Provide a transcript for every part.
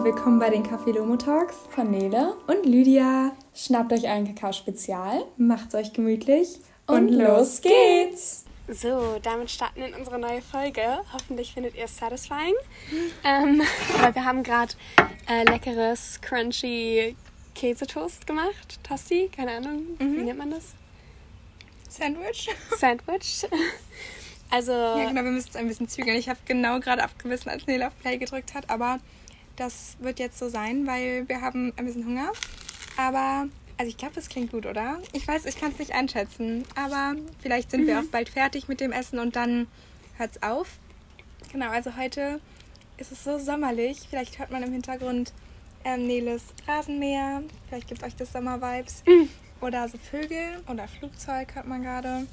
und willkommen bei den Café Lomo Talks von Nele und Lydia. Schnappt euch einen Kakao-Spezial, macht's euch gemütlich und, und los geht's! So, damit starten wir in unsere neue Folge. Hoffentlich findet ihr es satisfying. ähm, weil wir haben gerade äh, leckeres, crunchy Käsetoast gemacht. Tosti, keine Ahnung, mhm. wie nennt man das? Sandwich. Sandwich. Also. Ja, genau, wir müssen es ein bisschen zügeln. Ich habe genau gerade abgewissen, als Nele auf Play gedrückt hat, aber das wird jetzt so sein, weil wir haben ein bisschen Hunger. Aber, also ich glaube, das klingt gut, oder? Ich weiß, ich kann es nicht einschätzen, aber vielleicht sind mhm. wir auch bald fertig mit dem Essen und dann hört es auf. Genau, also heute ist es so sommerlich. Vielleicht hört man im Hintergrund ähm, Neles Rasenmäher. Vielleicht gibt euch das Sommervibes. Mhm. Oder so Vögel oder Flugzeug hört man gerade.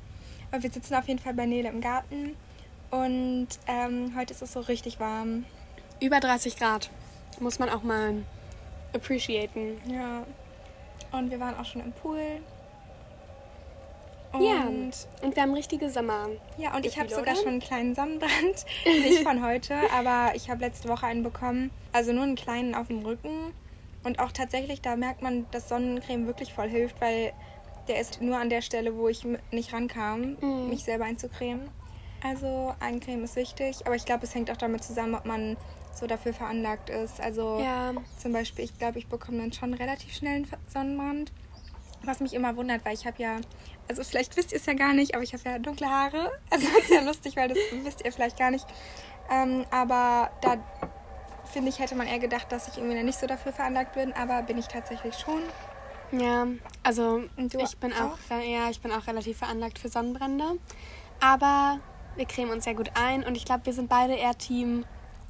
Aber wir sitzen auf jeden Fall bei Nele im Garten und ähm, heute ist es so richtig warm. Über 30 Grad. Muss man auch mal appreciaten. Ja. Und wir waren auch schon im Pool. Und ja, und wir haben richtige Sommer. Ja, und ich habe sogar schon einen kleinen Sonnenbrand. Nicht von heute, aber ich habe letzte Woche einen bekommen. Also nur einen kleinen auf dem Rücken. Und auch tatsächlich, da merkt man, dass Sonnencreme wirklich voll hilft, weil der ist nur an der Stelle, wo ich nicht rankam, mhm. mich selber einzucremen. Also Eincreme ist wichtig, aber ich glaube, es hängt auch damit zusammen, ob man so dafür veranlagt ist. Also ja. zum Beispiel, ich glaube, ich bekomme dann schon relativ schnell einen Sonnenbrand. Was mich immer wundert, weil ich habe ja, also vielleicht wisst ihr es ja gar nicht, aber ich habe ja dunkle Haare. Also das ist ja lustig, weil das wisst ihr vielleicht gar nicht. Ähm, aber da finde ich, hätte man eher gedacht, dass ich irgendwie nicht so dafür veranlagt bin, aber bin ich tatsächlich schon. Ja, also ich bin auch, auch, ja, ich bin auch relativ veranlagt für Sonnenbrände. Aber wir cremen uns sehr gut ein und ich glaube, wir sind beide eher Team,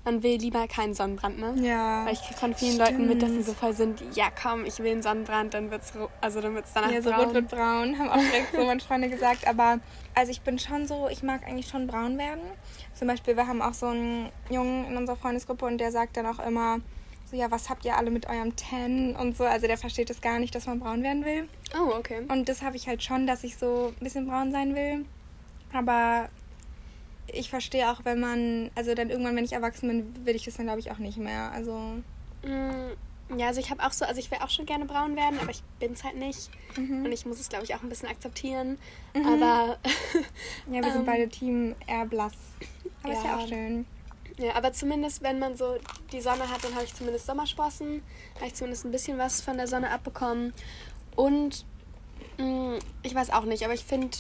man will lieber keinen Sonnenbrand, ne? Ja. Weil ich kriege von vielen stimmt. Leuten mit, dass sie so voll sind, ja komm, ich will einen Sonnenbrand, dann wird's also dann wird's danach ja, so braun. rot wird braun, haben auch direkt so meine Freunde gesagt, aber also ich bin schon so, ich mag eigentlich schon braun werden. Zum Beispiel, wir haben auch so einen Jungen in unserer Freundesgruppe und der sagt dann auch immer, so, ja, was habt ihr alle mit eurem Tan und so. Also der versteht es gar nicht, dass man braun werden will. Oh, okay. Und das habe ich halt schon, dass ich so ein bisschen braun sein will. Aber ich verstehe auch, wenn man, also dann irgendwann, wenn ich erwachsen bin, will ich das dann, glaube ich, auch nicht mehr. Also. Mm, ja, also ich habe auch so, also ich will auch schon gerne braun werden, aber ich bin es halt nicht. Mhm. Und ich muss es, glaube ich, auch ein bisschen akzeptieren. Mhm. Aber. ja, wir sind ähm, beide Team eher blass. Aber ja. ist ja auch schön. Ja, aber zumindest, wenn man so die Sonne hat, dann habe ich zumindest Sommersprossen. Habe ich zumindest ein bisschen was von der Sonne abbekommen. Und mh, mm, ich weiß auch nicht, aber ich finde,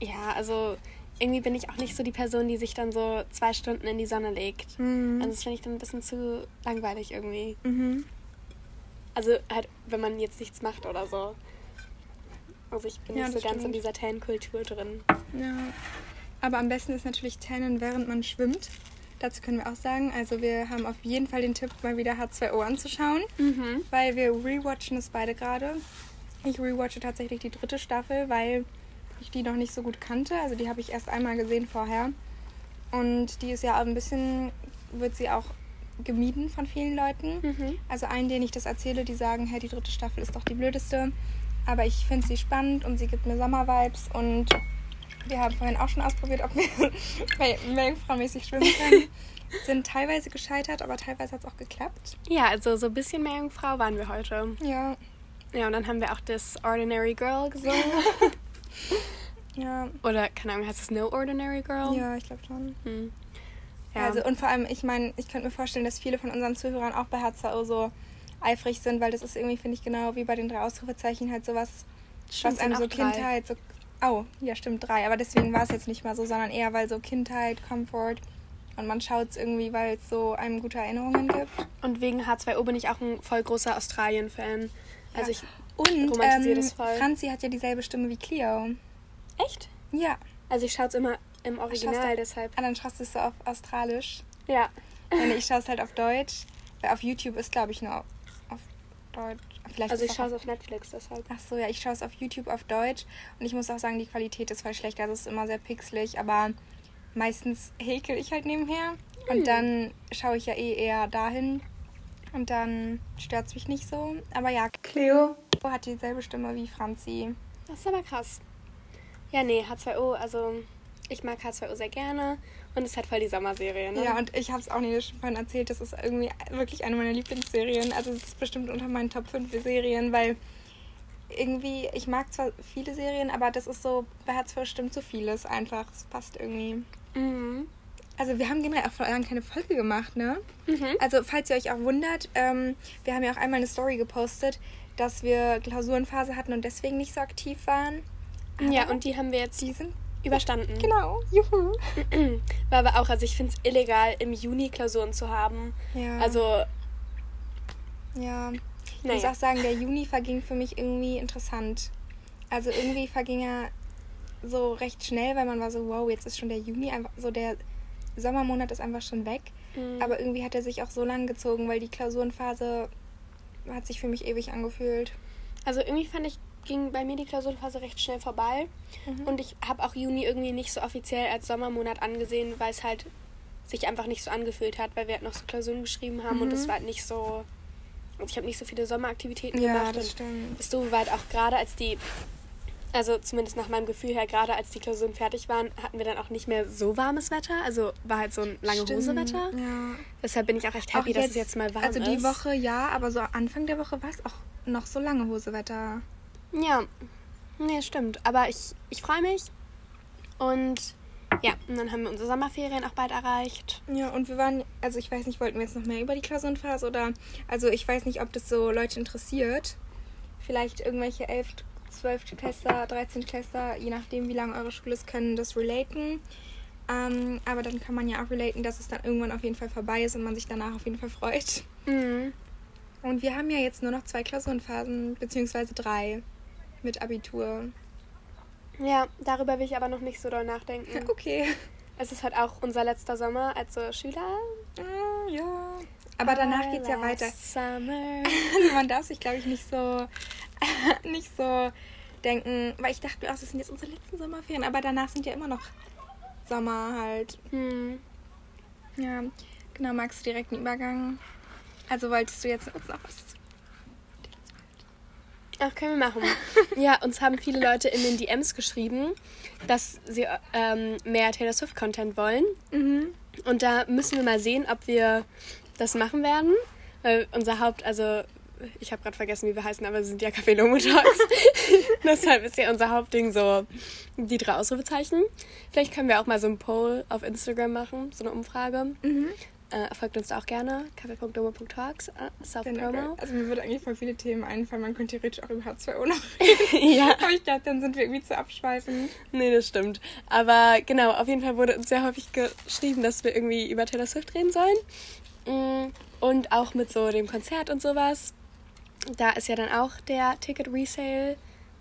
ja, also irgendwie bin ich auch nicht so die Person, die sich dann so zwei Stunden in die Sonne legt. Mhm. Also das finde ich dann ein bisschen zu langweilig irgendwie. Mhm. Also halt, wenn man jetzt nichts macht oder so. Also ich bin ja, nicht so ganz in dieser Tan-Kultur drin. Ja. Aber am besten ist natürlich Tannen, während man schwimmt. Dazu können wir auch sagen, also wir haben auf jeden Fall den Tipp, mal wieder H2O anzuschauen, mhm. weil wir rewatchen es beide gerade. Ich rewatche tatsächlich die dritte Staffel, weil ich die noch nicht so gut kannte. Also die habe ich erst einmal gesehen vorher. Und die ist ja ein bisschen, wird sie auch gemieden von vielen Leuten. Mhm. Also allen, denen ich das erzähle, die sagen, hey, die dritte Staffel ist doch die blödeste. Aber ich finde sie spannend und sie gibt mir Sommervibes und wir haben vorhin auch schon ausprobiert, ob wir meerjungfraumäßig schwimmen können. Sind teilweise gescheitert, aber teilweise hat es auch geklappt. Ja, also so ein bisschen Meerjungfrau waren wir heute. Ja. Ja, und dann haben wir auch das Ordinary Girl gesungen. ja. Oder, keine Ahnung, heißt es No Ordinary Girl? Ja, ich glaube schon. Hm. Ja. Also, und vor allem, ich meine, ich könnte mir vorstellen, dass viele von unseren Zuhörern auch bei HZO so eifrig sind, weil das ist irgendwie, finde ich, genau wie bei den drei Ausrufezeichen halt sowas, was einem so Kindheit, so Oh, ja, stimmt, drei. Aber deswegen war es jetzt nicht mal so, sondern eher, weil so Kindheit, Comfort und man schaut es irgendwie, weil es so einem gute Erinnerungen gibt. Und wegen H2O bin ich auch ein voll großer Australien-Fan. Also ja. ich und, ähm. Franzi hat ja dieselbe Stimme wie Cleo. Echt? Ja. Also ich schaue es immer im Original, deshalb. Ah, dann schaust du es so auf Australisch. Ja. Und ich schaue es halt auf Deutsch. Weil auf YouTube ist, glaube ich, nur auf Deutsch. Vielleicht also ich schaue es auf Netflix deshalb. Ach so, ja, ich schaue es auf YouTube auf Deutsch und ich muss auch sagen, die Qualität ist voll schlecht. Also es ist immer sehr pixelig, aber meistens häkel ich halt nebenher hm. und dann schaue ich ja eh eher dahin und dann stört es mich nicht so. Aber ja, Cleo hat dieselbe Stimme wie Franzi. Das ist aber krass. Ja, nee, H2O, also ich mag H2O sehr gerne Und es hat voll die Sommerserie, ne? Ja, und ich habe es auch nicht schon vorhin erzählt, das ist irgendwie wirklich eine meiner Lieblingsserien. Also es ist bestimmt unter meinen Top 5 Serien, weil irgendwie, ich mag zwar viele Serien, aber das ist so, bei Herz stimmt so vieles einfach. Es passt irgendwie. Mhm. Also wir haben generell auch vor Jahren keine Folge gemacht, ne? Mhm. Also falls ihr euch auch wundert, ähm, wir haben ja auch einmal eine Story gepostet, dass wir Klausurenphase hatten und deswegen nicht so aktiv waren. Ja, Aber und die haben wir jetzt die sind überstanden. genau, juhu. War aber auch, also ich finde es illegal, im Juni Klausuren zu haben. Ja. Also, ja. Ich muss naja. auch sagen, der Juni verging für mich irgendwie interessant. Also irgendwie verging er so recht schnell, weil man war so, wow, jetzt ist schon der Juni, einfach so der Sommermonat ist einfach schon weg. Mhm. Aber irgendwie hat er sich auch so lang gezogen, weil die Klausurenphase hat sich für mich ewig angefühlt. Also irgendwie fand ich, ging bei mir die Klausurenphase recht schnell vorbei. Mhm. Und ich habe auch Juni irgendwie nicht so offiziell als Sommermonat angesehen, weil es halt sich einfach nicht so angefühlt hat, weil wir halt noch so Klausuren geschrieben haben und Mhm. es war halt nicht so. Also ich habe nicht so viele Sommeraktivitäten Ja, gemacht. das und stimmt. das Doofe war halt auch gerade als die, also zumindest nach meinem Gefühl her, gerade als die Klausuren fertig waren, hatten wir dann auch nicht mehr so warmes Wetter. Also war halt so ein lange Hose Wetter. Ja. Deshalb bin ich auch recht happy, dass es jetzt mal warm Also ist. die Woche ja, aber so Anfang der Woche war es auch noch so lange Hosewetter. Ja, nee, stimmt. Aber ich, ich freue mich. Und ja, und dann haben wir unsere Sommerferien auch bald erreicht. Ja, und wir waren, also ich weiß nicht, wollten wir jetzt noch mehr über die Klausurenphase oder, also ich weiß nicht, ob das so Leute interessiert. Vielleicht irgendwelche 11., 12. Klässler, 13. Klässler, je nachdem, wie lange eure Schule ist, können das relaten. Ähm, aber dann kann man ja auch relaten, dass es dann irgendwann auf jeden Fall vorbei ist und man sich danach auf jeden Fall freut. Mhm. Und wir haben ja jetzt nur noch zwei Klausurenphasen, beziehungsweise drei mit Abitur. Ja, darüber will ich aber noch nicht so doll nachdenken. Okay. Es ist halt auch unser letzter Sommer als so Schüler. Ah, ja. Aber danach geht's ja Our weiter. last Summer. Also man darf sich, glaube ich, nicht so nicht so denken, weil ich dachte mir auch, das sind jetzt unsere letzten Sommerferien, aber danach sind ja immer noch Sommer halt. Hm. Ja, genau, magst du direkt einen Übergang? Also wolltest du jetzt uns noch was? Ach, können wir machen. ja, uns haben viele Leute in den DMs geschrieben, dass sie ähm, mehr Taylor Swift-Content wollen. Mhm. Und da müssen wir mal sehen, ob wir das machen werden. Weil unser Haupt, also ich habe gerade vergessen, wie wir heißen, aber wir sind ja Café Lomo Talks. Deshalb ist ja unser Hauptding so die drei Ausrufezeichen. Vielleicht können wir auch mal so ein Poll auf Instagram machen, so eine Umfrage. Mhm. Äh, folgt uns da auch gerne. café.lomo.talks, äh, Self-Promo. Genau. Also mir würden eigentlich voll viele Themen einfallen. Man könnte theoretisch auch über H2O noch ja. Aber ich glaube, dann sind wir irgendwie zu abschweifend. Nee, das stimmt. Aber genau, auf jeden Fall wurde uns sehr häufig geschrieben, dass wir irgendwie über Taylor Swift reden sollen. Mm, Und auch mit so dem Konzert und sowas. Da ist ja dann auch der Ticket-Resale.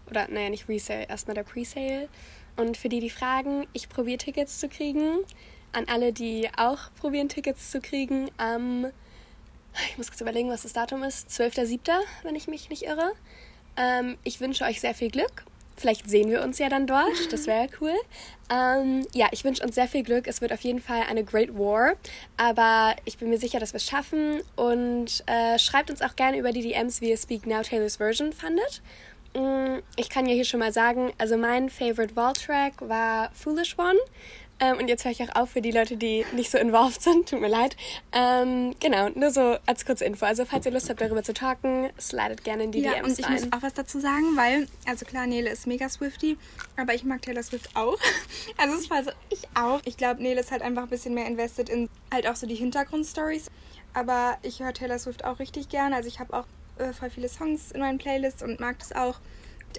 Oder, naja, nicht Resale, erstmal der Presale. Und für die, die fragen, ich probiere Tickets zu kriegen. An alle, die auch probieren, Tickets zu kriegen, am, ich muss kurz überlegen, was das Datum ist, 12.07., wenn ich mich nicht irre. Ähm, ich wünsche euch sehr viel Glück. Vielleicht sehen wir uns ja dann dort. Das wäre cool. Ähm, ja, ich wünsche uns sehr viel Glück. Es wird auf jeden Fall eine Great War. Aber ich bin mir sicher, dass wir es schaffen. Und äh, schreibt uns auch gerne über die DMs, wie ihr Speak Now Taylor's Version fandet. Mm, Ich kann ja hier schon mal sagen, also mein Favorite Wall-Track war Foolish One. Ähm, und jetzt höre ich auch auf für die Leute, die nicht so involved sind. Tut mir leid. Ähm, genau, nur so als kurze Info. Also falls ihr Lust habt, darüber zu talken, slidet gerne in die ja, DMs und ich rein. muss auch was dazu sagen, weil, also klar, Nele ist mega Swifty, aber ich mag Taylor Swift auch. Also es war so, ich auch. Ich glaube, Nele ist halt einfach ein bisschen mehr invested in halt auch so die Hintergrundstories. Aber ich höre Taylor Swift auch richtig gerne. Also ich habe auch äh, voll viele Songs in meinen Playlists und mag das auch.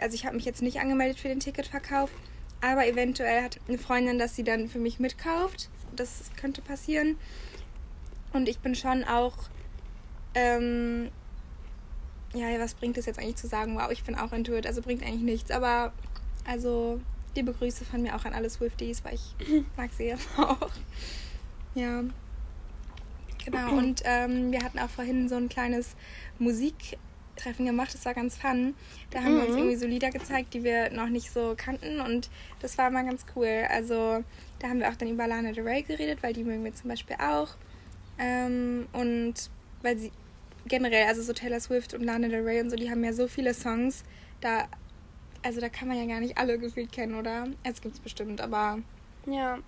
Also ich habe mich jetzt nicht angemeldet für den Ticketverkauf, aber eventuell hat eine Freundin, dass sie dann für mich mitkauft. Das könnte passieren. Und ich bin schon auch ähm, ja, was bringt es jetzt eigentlich zu sagen, wow, ich bin auch into it, also bringt eigentlich nichts, aber also liebe Grüße von mir auch an alle Swifties, weil ich mag sie ja auch. Ja. Genau, und ähm, wir hatten auch vorhin so ein kleines Musiktreffen gemacht, das war ganz fun. Da haben wir uns Mhm. irgendwie so Lieder gezeigt, die wir noch nicht so kannten und das war mal ganz cool. Also da haben wir auch dann über Lana Del Rey geredet, weil die mögen wir zum Beispiel auch. Ähm, und weil sie generell, also so Taylor Swift und Lana Del Rey und so, die haben ja so viele Songs, da, also da kann man ja gar nicht alle gefühlt kennen, oder? Es gibt's bestimmt, aber Ja.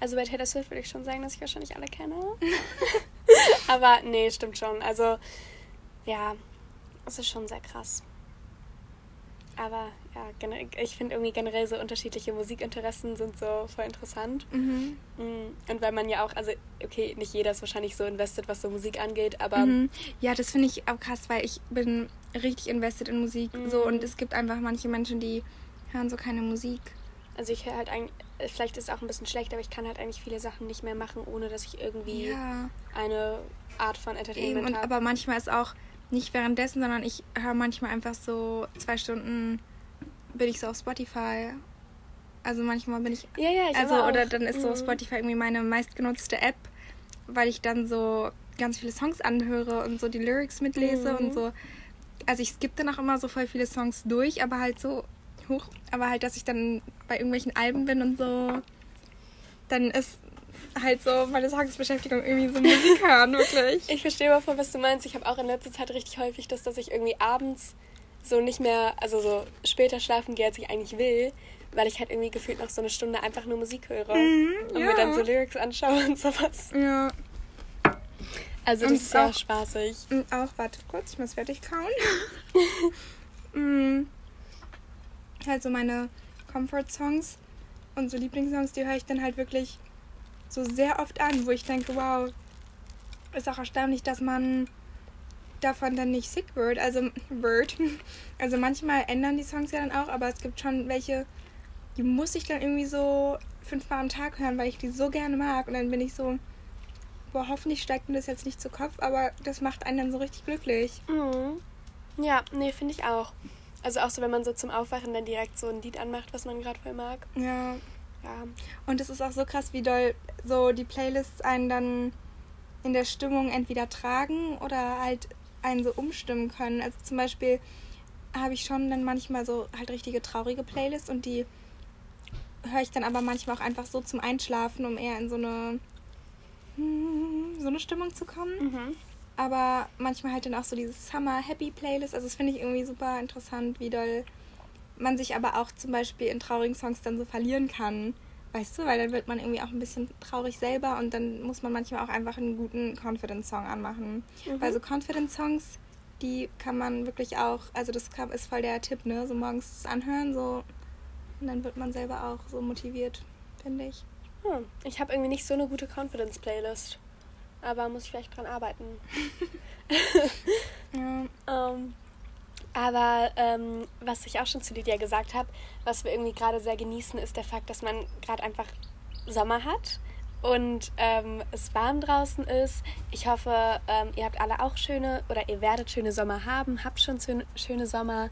Also bei Taylor Swift würde ich schon sagen, dass ich wahrscheinlich alle kenne. Aber nee, stimmt schon. Also ja, es ist schon sehr krass. Aber ja, ich finde irgendwie generell so unterschiedliche Musikinteressen sind so voll interessant. Mhm. Mm, und weil man ja auch, also okay, nicht jeder ist wahrscheinlich so invested, was so Musik angeht, aber. Mhm. Ja, das finde ich auch krass, weil ich bin richtig invested in Musik. Mhm. So und es gibt einfach manche Menschen, die hören so keine Musik. Also ich höre halt eigentlich, vielleicht ist es auch ein bisschen schlecht, aber ich kann halt eigentlich viele Sachen nicht mehr machen, ohne dass ich irgendwie ja. eine Art von Entertainment habe. Aber manchmal ist auch nicht währenddessen, sondern ich höre manchmal einfach so zwei Stunden bin ich so auf Spotify. Also manchmal bin ich. Ja, ja, ich Also, oder dann ist so mhm. Spotify irgendwie meine meistgenutzte App, weil ich dann so ganz viele Songs anhöre und so die Lyrics mitlese mhm. und so. Also ich skippe dann auch immer so voll viele Songs durch, aber halt so hoch. Aber halt, dass ich dann bei irgendwelchen Alben bin und so, dann ist halt so meine Tagesbeschäftigung irgendwie so Musik hören, wirklich. Ich verstehe aber voll, was du meinst. Ich habe auch in letzter Zeit richtig häufig das, dass ich irgendwie abends so nicht mehr, also so später schlafen gehe, als ich eigentlich will, weil ich halt irgendwie gefühlt noch so eine Stunde einfach nur Musik höre mhm, und ja. mir dann so Lyrics anschaue und sowas. Ja. Also das und ist ja spaßig. Und auch, warte kurz, ich muss fertig kauen. mm. Halt so meine Comfort-Songs und so Lieblingssongs, die höre ich dann halt wirklich so sehr oft an, wo ich denke, wow, ist auch erstaunlich, dass man davon dann nicht sick wird. Also wird. Also manchmal ändern die Songs ja dann auch, aber es gibt schon welche, die muss ich dann irgendwie so fünfmal am Tag hören, weil ich die so gerne mag. Und dann bin ich so, boah, hoffentlich steigt mir das jetzt nicht zu Kopf, aber das macht einen dann so richtig glücklich. Mhm. Ja, nee, finde ich auch. Also auch so, wenn man so zum Aufwachen dann direkt so ein Lied anmacht, was man gerade voll mag. Ja. Ja. Und es ist auch so krass, wie doll so die Playlists einen dann in der Stimmung entweder tragen oder halt einen so umstimmen können. Also zum Beispiel habe ich schon dann manchmal so halt richtige traurige Playlists und die höre ich dann aber manchmal auch einfach so zum Einschlafen, um eher in so eine so eine Stimmung zu kommen. Mhm. Aber manchmal halt dann auch so diese Summer Happy Playlist. Also das finde ich irgendwie super interessant, wie doll man sich aber auch zum Beispiel in traurigen Songs dann so verlieren kann. Weißt du, weil dann wird man irgendwie auch ein bisschen traurig selber und dann muss man manchmal auch einfach einen guten Confidence-Song anmachen. Mhm. Weil so Confidence-Songs, die kann man wirklich auch, also das ist voll der Tipp, ne? So morgens das anhören, so und dann wird man selber auch so motiviert, finde ich. Hm. Ich habe irgendwie nicht so eine gute Confidence-Playlist. Aber muss ich vielleicht dran arbeiten. ja. um, ähm, aber ähm, was ich auch schon zu Lydia gesagt habe, was wir irgendwie gerade sehr genießen, ist der Fakt, dass man gerade einfach Sommer hat und ähm, es warm draußen ist. Ich hoffe, ähm, ihr habt alle auch schöne oder ihr werdet schöne Sommer haben, habt schon schöne Sommer.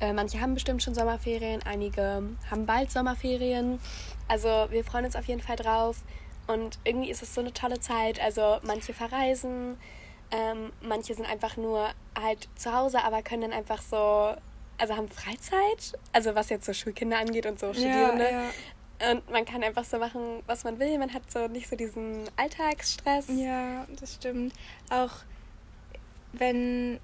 Äh, manche haben bestimmt schon Sommerferien, einige haben bald Sommerferien. Also wir freuen uns auf jeden Fall drauf. Und irgendwie ist es so eine tolle Zeit. Also manche verreisen, ähm, manche sind einfach nur halt zu Hause, aber können dann einfach so, also haben Freizeit, also was jetzt so Schulkinder angeht und so Studierende. Ja, ja. Und man kann einfach so machen, was man will. Man hat so nicht so diesen Alltagsstress. Ja, das stimmt. Auch wenn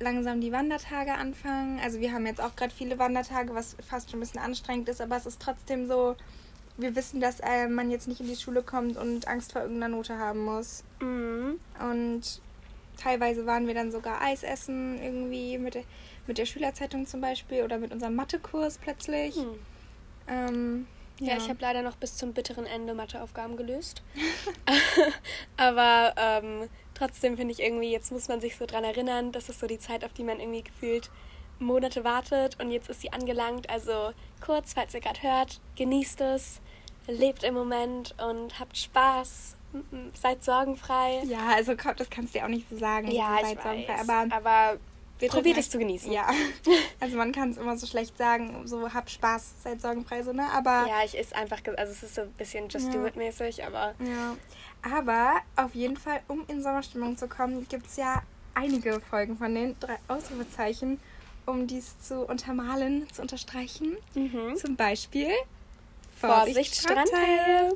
langsam die Wandertage anfangen. Also wir haben jetzt auch gerade viele Wandertage, was fast schon ein bisschen anstrengend ist, aber es ist trotzdem so, wir wissen, dass äh, man jetzt nicht in die Schule kommt und Angst vor irgendeiner Note haben muss. Mhm. Und teilweise waren wir dann sogar Eis essen, irgendwie mit der, mit der Schülerzeitung zum Beispiel oder mit unserem Mathekurs plötzlich. Hm. Ähm, ja. ja. ich habe leider noch bis zum bitteren Ende Matheaufgaben gelöst. Aber ähm, trotzdem finde ich irgendwie, jetzt muss man sich so dran erinnern, das ist so die Zeit, auf die man irgendwie gefühlt Monate wartet und jetzt ist sie angelangt. Also kurz, falls ihr gerade hört, genießt es, lebt im Moment und habt Spaß seid sorgenfrei. Ja, also das kannst du ja auch nicht so sagen. Ja, seid ich sorgenfrei, aber, aber probiert es zu genießen. Ja, also man kann es immer so schlecht sagen, so hab Spaß, seid sorgenfrei, so, ne? Aber... Ja, ich ist einfach, also es ist so ein bisschen Just ja. Do It mäßig, aber... Ja, aber auf jeden Fall, um in Sommerstimmung zu kommen, gibt es ja einige Folgen von den drei Ausrufezeichen, um dies zu untermalen, zu unterstreichen. Mhm. Zum Beispiel Vorsicht, Vorsicht Strandteil.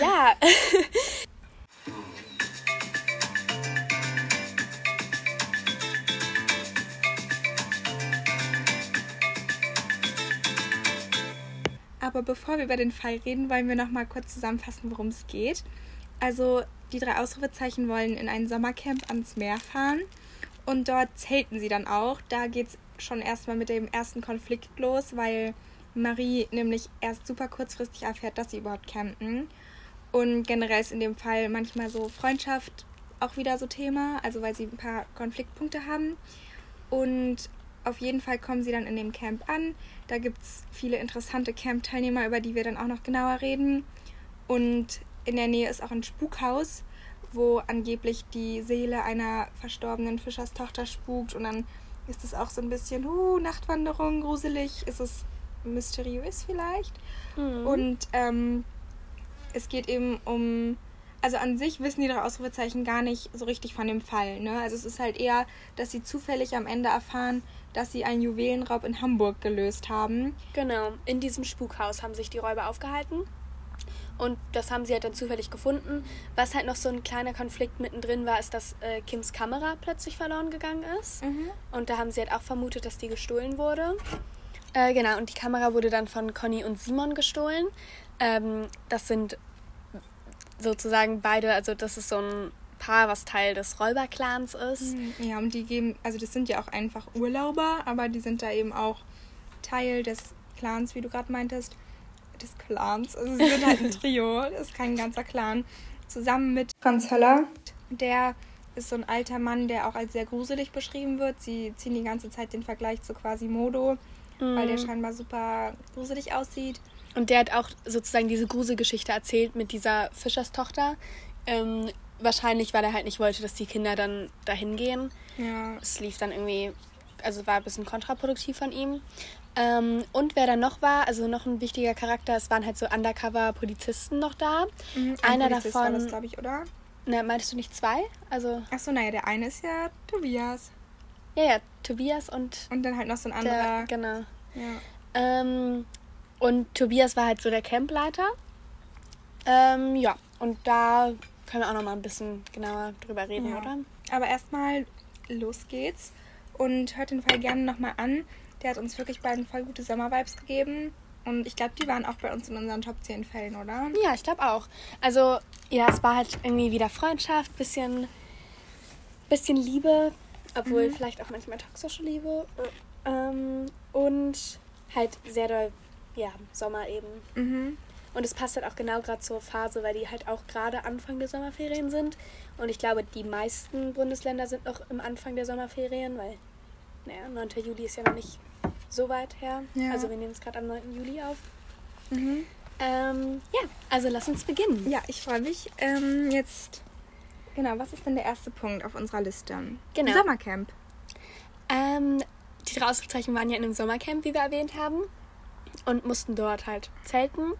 Ja. Aber bevor wir über den Fall reden, wollen wir noch mal kurz zusammenfassen, worum es geht. Also die drei Ausrufezeichen wollen in ein Sommercamp ans Meer fahren und dort zelten sie dann auch. Da geht es schon erstmal mit dem ersten Konflikt los, weil Marie nämlich erst super kurzfristig erfährt, dass sie überhaupt campen. Und generell ist in dem Fall manchmal so Freundschaft auch wieder so Thema, also weil sie ein paar Konfliktpunkte haben. Und auf jeden Fall kommen sie dann in dem Camp an. Da gibt es viele interessante Camp-Teilnehmer, über die wir dann auch noch genauer reden. Und in der Nähe ist auch ein Spukhaus, wo angeblich die Seele einer verstorbenen Fischerstochter spukt. Und dann ist es auch so ein bisschen, uh, Nachtwanderung, gruselig. Ist es mysteriös vielleicht? Mhm. Und ähm, es geht eben um also an sich wissen die drei Ausrufezeichen gar nicht so richtig von dem Fall. Ne? Also es ist halt eher, dass sie zufällig am Ende erfahren, dass sie einen Juwelenraub in Hamburg gelöst haben. Genau, in diesem Spukhaus haben sich die Räuber aufgehalten. Und das haben sie halt dann zufällig gefunden. Was halt noch so ein kleiner Konflikt mittendrin war, ist, dass äh, Kims Kamera plötzlich verloren gegangen ist. Mhm. Und da haben sie halt auch vermutet, dass die gestohlen wurde. Äh, genau, und die Kamera wurde dann von Conny und Simon gestohlen. Ähm, das sind sozusagen beide, also das ist so ein Paar, was Teil des Räuberclans ist. Mhm. Ja, und die geben, also das sind ja auch einfach Urlauber, aber die sind da eben auch Teil des Clans, wie du gerade meintest. Des Clans. Also sie sind halt ein Trio, das ist kein ganzer Clan. Zusammen mit Franz Höller, der ist so ein alter Mann, der auch als sehr gruselig beschrieben wird. Sie ziehen die ganze Zeit den Vergleich zu quasi Modo, mhm. weil der mhm. scheinbar super gruselig aussieht. Und der hat auch sozusagen diese Gruselgeschichte erzählt mit dieser Fischerstochter. Ähm, wahrscheinlich, weil er halt nicht wollte, dass die Kinder dann dahin gehen. Ja. Es lief dann irgendwie, also war ein bisschen kontraproduktiv von ihm. Ähm, und wer da noch war, also noch ein wichtiger Charakter, es waren halt so Undercover-Polizisten noch da. Mhm, ein Einer Polizist davon. War das, glaube ich, oder? Na, meinst du nicht zwei? Also. Achso, naja, der eine ist ja Tobias. Ja, ja, Tobias und. Und dann halt noch so ein anderer. Der, genau. Ja. Ähm, und Tobias war halt so der Campleiter. Ähm, ja, und da können wir auch noch mal ein bisschen genauer drüber reden, ja. oder? Aber erstmal los geht's und hört den Fall gerne nochmal an. Der hat uns wirklich beiden voll gute Sommervibes gegeben. Und ich glaube, die waren auch bei uns in unseren Top 10 Fällen, oder? Ja, ich glaube auch. Also, ja, es war halt irgendwie wieder Freundschaft, bisschen, bisschen Liebe, obwohl mhm. vielleicht auch manchmal toxische Liebe. Ähm, und halt sehr doll ja, Sommer eben. Mhm. Und es passt halt auch genau gerade zur Phase, weil die halt auch gerade Anfang der Sommerferien sind. Und ich glaube, die meisten Bundesländer sind noch im Anfang der Sommerferien, weil, naja, 9. Juli ist ja noch nicht so weit her. Ja. Also wir nehmen es gerade am 9. Juli auf. Mhm. Ähm, ja, also lass uns beginnen. Ja, ich freue mich. Ähm, jetzt, genau, was ist denn der erste Punkt auf unserer Liste? Genau. Sommercamp. Ähm, die drei Ausrufezeichen waren ja in einem Sommercamp, wie wir erwähnt haben und mussten dort halt zelten.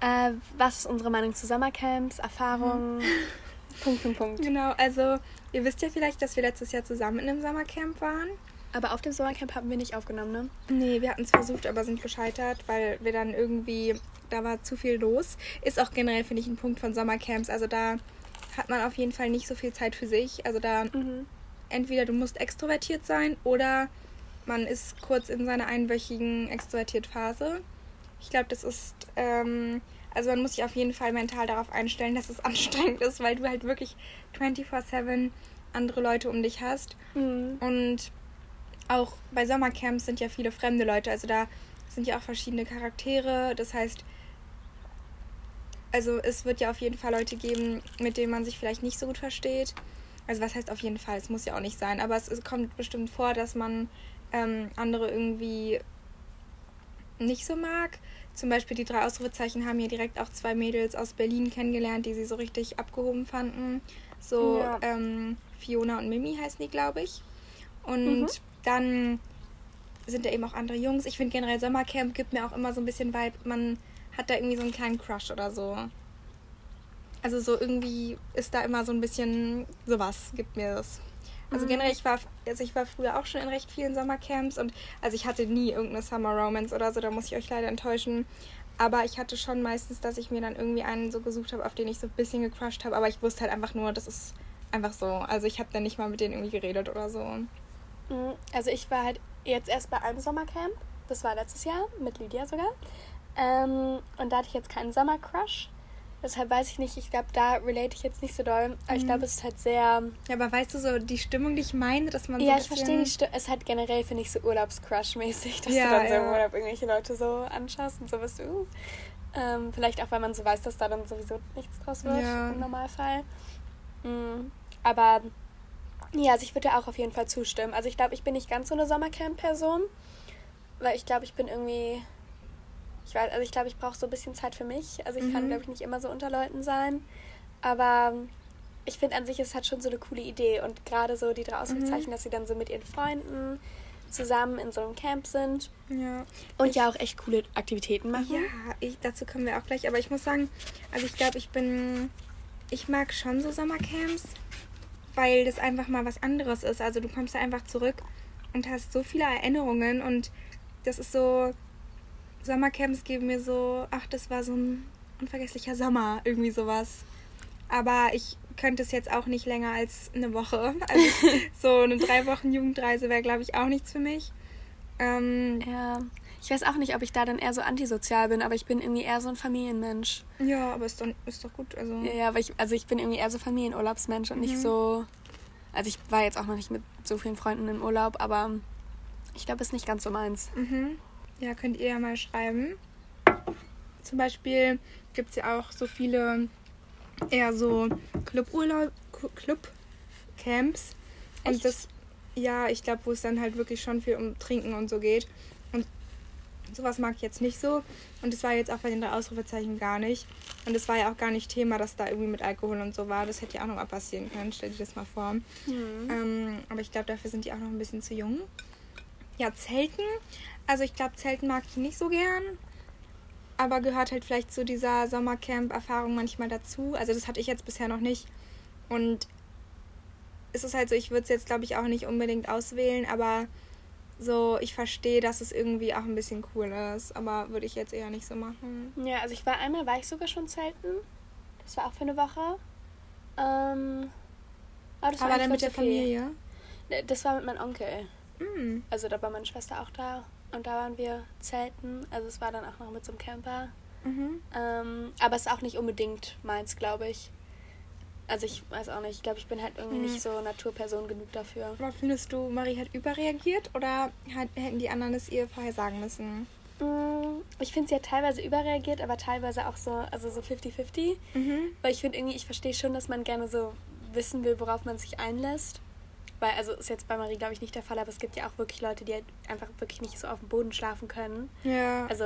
Äh, was ist unsere Meinung zu Sommercamps, Erfahrungen? Mhm. Punkt, Punkt, Punkt. Genau, also ihr wisst ja vielleicht, dass wir letztes Jahr zusammen in einem Sommercamp waren. Aber auf dem Sommercamp haben wir nicht aufgenommen, ne? Nee, wir hatten es versucht, aber sind gescheitert, weil wir dann irgendwie, da war zu viel los. Ist auch generell, finde ich, ein Punkt von Sommercamps. Also da hat man auf jeden Fall nicht so viel Zeit für sich. Also da mhm. entweder du musst extrovertiert sein oder man ist kurz in seiner einwöchigen Extrovertiert-Phase. Ich glaube, das ist, ähm, also man muss sich auf jeden Fall mental darauf einstellen, dass es anstrengend ist, weil du halt wirklich 24-7 andere Leute um dich hast. Mhm. Und auch bei Sommercamps sind ja viele fremde Leute, also da sind ja auch verschiedene Charaktere. Das heißt, also es wird ja auf jeden Fall Leute geben, mit denen man sich vielleicht nicht so gut versteht. Also was heißt auf jeden Fall? Es muss ja auch nicht sein, aber es, es kommt bestimmt vor, dass man ähm, andere irgendwie nicht so mag. Zum Beispiel die drei Ausrufezeichen haben hier direkt auch zwei Mädels aus Berlin kennengelernt, die sie so richtig abgehoben fanden. So ja. ähm, Fiona und Mimi heißen die, glaube ich. Und mhm. dann sind da eben auch andere Jungs. Ich finde generell Sommercamp gibt mir auch immer so ein bisschen Vibe, man hat da irgendwie so einen kleinen Crush oder so. Also so irgendwie ist da immer so ein bisschen sowas, gibt mir das. Also mhm. generell, ich war, also ich war früher auch schon in recht vielen Sommercamps und also ich hatte nie irgendeine Summer Romance oder so, da muss ich euch leider enttäuschen. Aber ich hatte schon meistens, dass ich mir dann irgendwie einen so gesucht habe, auf den ich so ein bisschen gecrushed habe. Aber ich wusste halt einfach nur, das ist einfach so. Also ich habe dann nicht mal mit denen irgendwie geredet oder so. Mhm. Also ich war halt jetzt erst bei einem Sommercamp. Das war letztes Jahr, mit Lydia sogar. Ähm, und da hatte ich jetzt keinen Sommercrush. Deshalb weiß ich nicht, ich glaube, da relate ich jetzt nicht so doll. Aber ich glaube, es ist halt sehr. Ja, aber weißt du so, die Stimmung, die ich meine, dass man so Ja, ich verstehe die Stimme. Es ist halt generell, finde ich, so Urlaubscrush-mäßig, dass Ja, du dann so im ja. Urlaub irgendwelche Leute so anschaust und so bist du. Uh. Ähm, vielleicht auch, weil man so weiß, dass da dann sowieso nichts draus wird Ja. im Normalfall. Mm, aber ja, also ich würde auch auf jeden Fall zustimmen. Also ich glaube, ich bin nicht ganz so eine Sommercamp-Person, weil ich glaube, ich bin irgendwie. Ich weiß, also ich glaube, ich brauche so ein bisschen Zeit für mich. Also ich kann, Mhm. glaube ich, nicht immer so unter Leuten sein. Aber ich finde an sich, es hat schon so eine coole Idee. Und gerade so die drei Ausrufezeichen, dass sie dann so mit ihren Freunden zusammen in so einem Camp sind Ja. und ja auch echt coole Aktivitäten machen. Ja, ich, dazu kommen wir auch gleich. Aber ich muss sagen, also ich glaube, ich bin. Ich mag schon so Sommercamps, weil das einfach mal was anderes ist. Also du kommst da einfach zurück und hast so viele Erinnerungen und das ist so. Sommercamps geben mir so, ach, das war so ein unvergesslicher Sommer, irgendwie sowas. Aber ich könnte es jetzt auch nicht länger als eine Woche. Also so eine drei Wochen Jugendreise wäre, glaube ich, auch nichts für mich. Ähm, Ja. Ich weiß auch nicht, ob ich da dann eher so antisozial bin, aber ich bin irgendwie eher so ein Familienmensch. ja, aber ist doch, ist doch gut. Also, Ja, ja, aber ich, also ich bin irgendwie eher so Familienurlaubsmensch und nicht so. Also ich war jetzt auch noch nicht mit so vielen Freunden im Urlaub, aber ich glaube, es ist nicht ganz so meins. Mhm. Ja, könnt ihr ja mal schreiben. Zum Beispiel gibt es ja auch so viele eher so Cluburlaub, Clubcamps. Und Echt? das, ja, ich glaube, wo es dann halt wirklich schon viel um Trinken und so geht. Und sowas mag ich jetzt nicht so. Und das war jetzt auch bei den drei Ausrufezeichen gar nicht. Und es war ja auch gar nicht Thema, dass da irgendwie mit Alkohol und so war. Das hätte ja auch noch mal passieren können. Stell dir das mal vor. Ähm, aber ich glaube, dafür sind die auch noch ein bisschen zu jung. Ja, Zelten. Also ich glaube, Zelten mag ich nicht so gern. Aber gehört halt vielleicht zu dieser Sommercamp-Erfahrung manchmal dazu. Also das hatte ich jetzt bisher noch nicht. Und es ist halt so, ich würde es jetzt, glaube ich, auch nicht unbedingt auswählen. Aber so, ich verstehe, dass es irgendwie auch ein bisschen cool ist. Aber würde ich jetzt eher nicht so machen. Ja, also ich war einmal, war ich sogar schon zelten. Das war auch für eine Woche. Ähm, aber das war aber eigentlich dann mit der okay. Familie. Ne, Das war mit meinem Onkel. Mm. Also da war meine Schwester auch da. Und da waren wir zelten. Also es war dann auch noch mit so einem Camper. Mhm. Ähm, aber es ist auch nicht unbedingt meins, glaube ich. Also ich weiß auch nicht. Ich glaube, ich bin halt irgendwie Hm. nicht so Naturperson genug dafür. Aber findest du, Marie hat überreagiert oder hat, hätten die anderen es ihr vorher sagen müssen? Mm, Ich finde, sie hat teilweise überreagiert, aber teilweise auch so, also so 50-50. Mhm. Weil ich finde irgendwie, ich verstehe schon, dass man gerne so wissen will, worauf man sich einlässt. Weil, also ist jetzt bei Marie, glaube ich, nicht der Fall, aber es gibt ja auch wirklich Leute, die halt einfach wirklich nicht so auf dem Boden schlafen können. Ja. Also,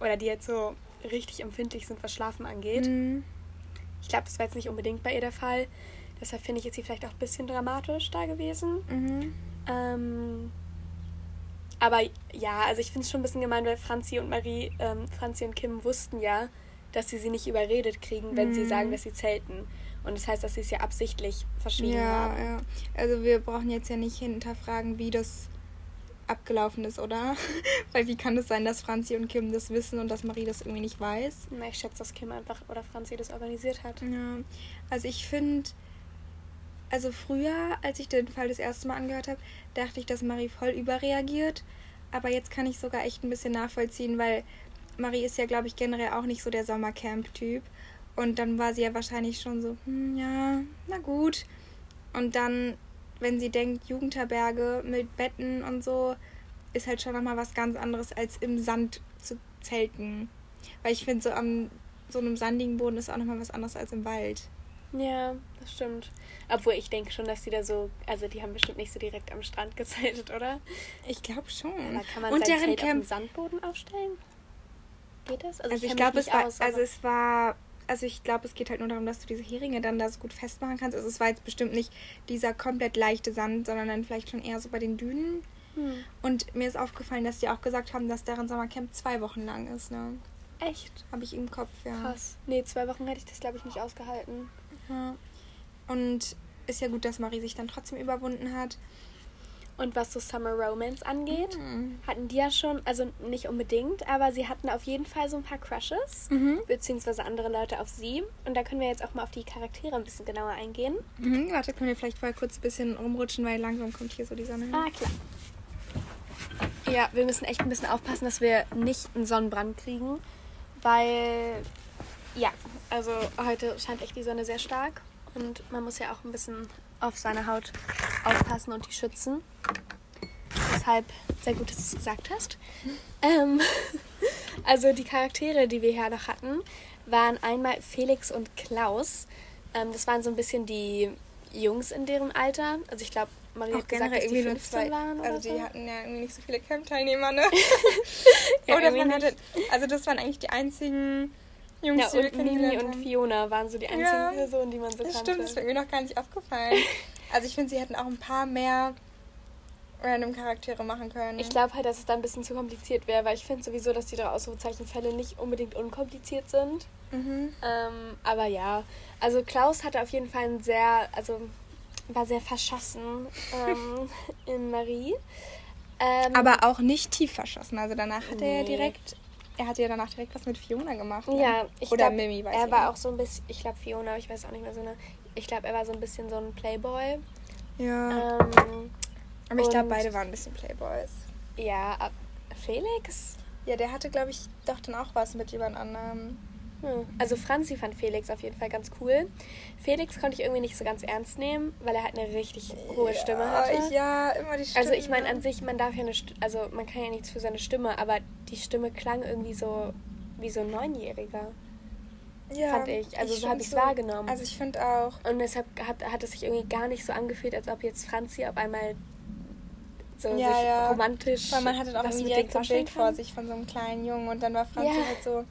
oder die jetzt so richtig empfindlich sind, was Schlafen angeht. Mhm. Ich glaube, das war jetzt nicht unbedingt bei ihr der Fall. Deshalb finde ich jetzt sie vielleicht auch ein bisschen dramatisch da gewesen. Mhm. Ähm, aber ja, also ich finde es schon ein bisschen gemein, weil Franzi und Marie, ähm, Franzi und Kim wussten ja, dass sie sie nicht überredet kriegen, wenn sie Mhm. sagen, dass sie zelten. Und das heißt, dass sie es ja absichtlich verschwiegen Ja, haben. ja. Also wir brauchen jetzt ja nicht hinterfragen, wie das abgelaufen ist, oder? Weil wie kann es sein, dass Franzi und Kim das wissen und dass Marie das irgendwie nicht weiß? Na, Ich schätze, dass Kim einfach oder Franzi das organisiert hat. Ja. Also ich finde, also früher, als ich den Fall das erste Mal angehört habe, dachte ich, dass Marie voll überreagiert. Aber jetzt kann ich sogar echt ein bisschen nachvollziehen, weil Marie ist ja, glaube ich, generell auch nicht so der Sommercamp-Typ. Und dann war sie ja wahrscheinlich schon so, hm, ja, na gut. Und dann, wenn sie denkt, Jugendherberge mit Betten und so, ist halt schon nochmal was ganz anderes, als im Sand zu zelten. Weil ich finde, so am so einem sandigen Boden ist auch nochmal was anderes als im Wald. Ja, das stimmt. Obwohl ich denke schon, dass die da so, also die haben bestimmt nicht so direkt am Strand gezeltet, oder? Ich glaube schon. Aber kann man und deren Zelt auf dem Camp. Sandboden aufstellen? Geht das? Also ich kenn mich glaube, es nicht war, aus, also es war, also ich glaube, es geht halt nur darum, dass du diese Heringe dann da so gut festmachen kannst. Also es war jetzt bestimmt nicht dieser komplett leichte Sand, sondern dann vielleicht schon eher so bei den Dünen. Hm. Und mir ist aufgefallen, dass die auch gesagt haben, dass deren Sommercamp zwei Wochen lang ist. Ne? Echt? Habe ich im Kopf, ja. Krass. Nee, zwei Wochen hätte ich das, glaube ich, nicht ausgehalten. ja. Und ist ja gut, dass Marie sich dann trotzdem überwunden hat. Und was so Summer Romance angeht, Mhm. hatten die ja schon, also nicht unbedingt, aber sie hatten auf jeden Fall so ein paar Crushes, Mhm. beziehungsweise andere Leute auf sie. Und da können wir jetzt auch mal auf die Charaktere ein bisschen genauer eingehen. Mhm. Warte, können wir vielleicht vorher kurz ein bisschen rumrutschen, weil langsam kommt hier so die Sonne hin. Ah, klar. Ja, wir müssen echt ein bisschen aufpassen, dass wir nicht einen Sonnenbrand kriegen. weil, ja, also heute scheint echt die Sonne sehr stark und man muss ja auch ein bisschen auf seine Haut aufpassen und die schützen. Deshalb sehr gut, dass du es gesagt hast. Ähm, also die Charaktere, die wir hier noch hatten, waren einmal Felix und Klaus. Ähm, das waren so ein bisschen die Jungs in deren Alter. Also ich glaube, Maria Auch hat gesagt, dass die irgendwie nur 15 zwei. waren oder Also die so. hatten ja irgendwie nicht so viele Camp-Teilnehmer, ne? Ja, Oder man hatte, also das waren eigentlich die einzigen Jungs, Ja, und Mimi und. Fiona waren so die einzigen Ja, Personen, die man so Das kannte. stimmt, das wäre mir noch gar nicht aufgefallen. Also ich finde, sie hätten auch ein paar mehr random Charaktere machen können. Ich glaube halt, dass es da ein bisschen zu kompliziert wäre, weil ich finde sowieso, dass die drei Ausrufezeichenfälle nicht unbedingt unkompliziert sind. Mhm. Ähm, aber ja, also Klaus hatte auf jeden Fall ein sehr, also war sehr verschossen ähm, in Marie. Ähm, Aber auch nicht tief verschossen. Also danach hat er ja Nee. direkt, er hat ja danach direkt was mit Fiona gemacht. Ne? ja, ich Oder glaub, Mimi, weiß er ich war nicht. auch so ein bisschen, ich glaube Fiona, ich weiß auch nicht mehr so eine, ich glaube, er war so ein bisschen so ein Playboy. Ja. Ähm, Aber ich glaube, beide waren ein bisschen Playboys. ja, Felix? Ja, der hatte, glaube ich, doch dann auch was mit jemand anderem. Hm. Also Franzi fand Felix auf jeden Fall ganz cool. Felix konnte ich irgendwie nicht so ganz ernst nehmen, weil er halt eine richtig hohe Stimme ja, hatte. Ich, ja, immer die Stimme. Also ich meine an sich, man darf ja eine, St also man kann ja nichts für seine Stimme, aber die Stimme klang irgendwie so wie so ein Neunjähriger. ja, fand ich. Also so hab find's ich's wahrgenommen. Also ich finde auch, Und deshalb hat, hat es sich irgendwie gar nicht so angefühlt, als ob jetzt Franzi auf einmal so Ja, sich ja. romantisch weil man hatte auch irgendwie direkt so ein Bild vor kann. sich von so einem kleinen Jungen und dann war Franzi Ja. halt so,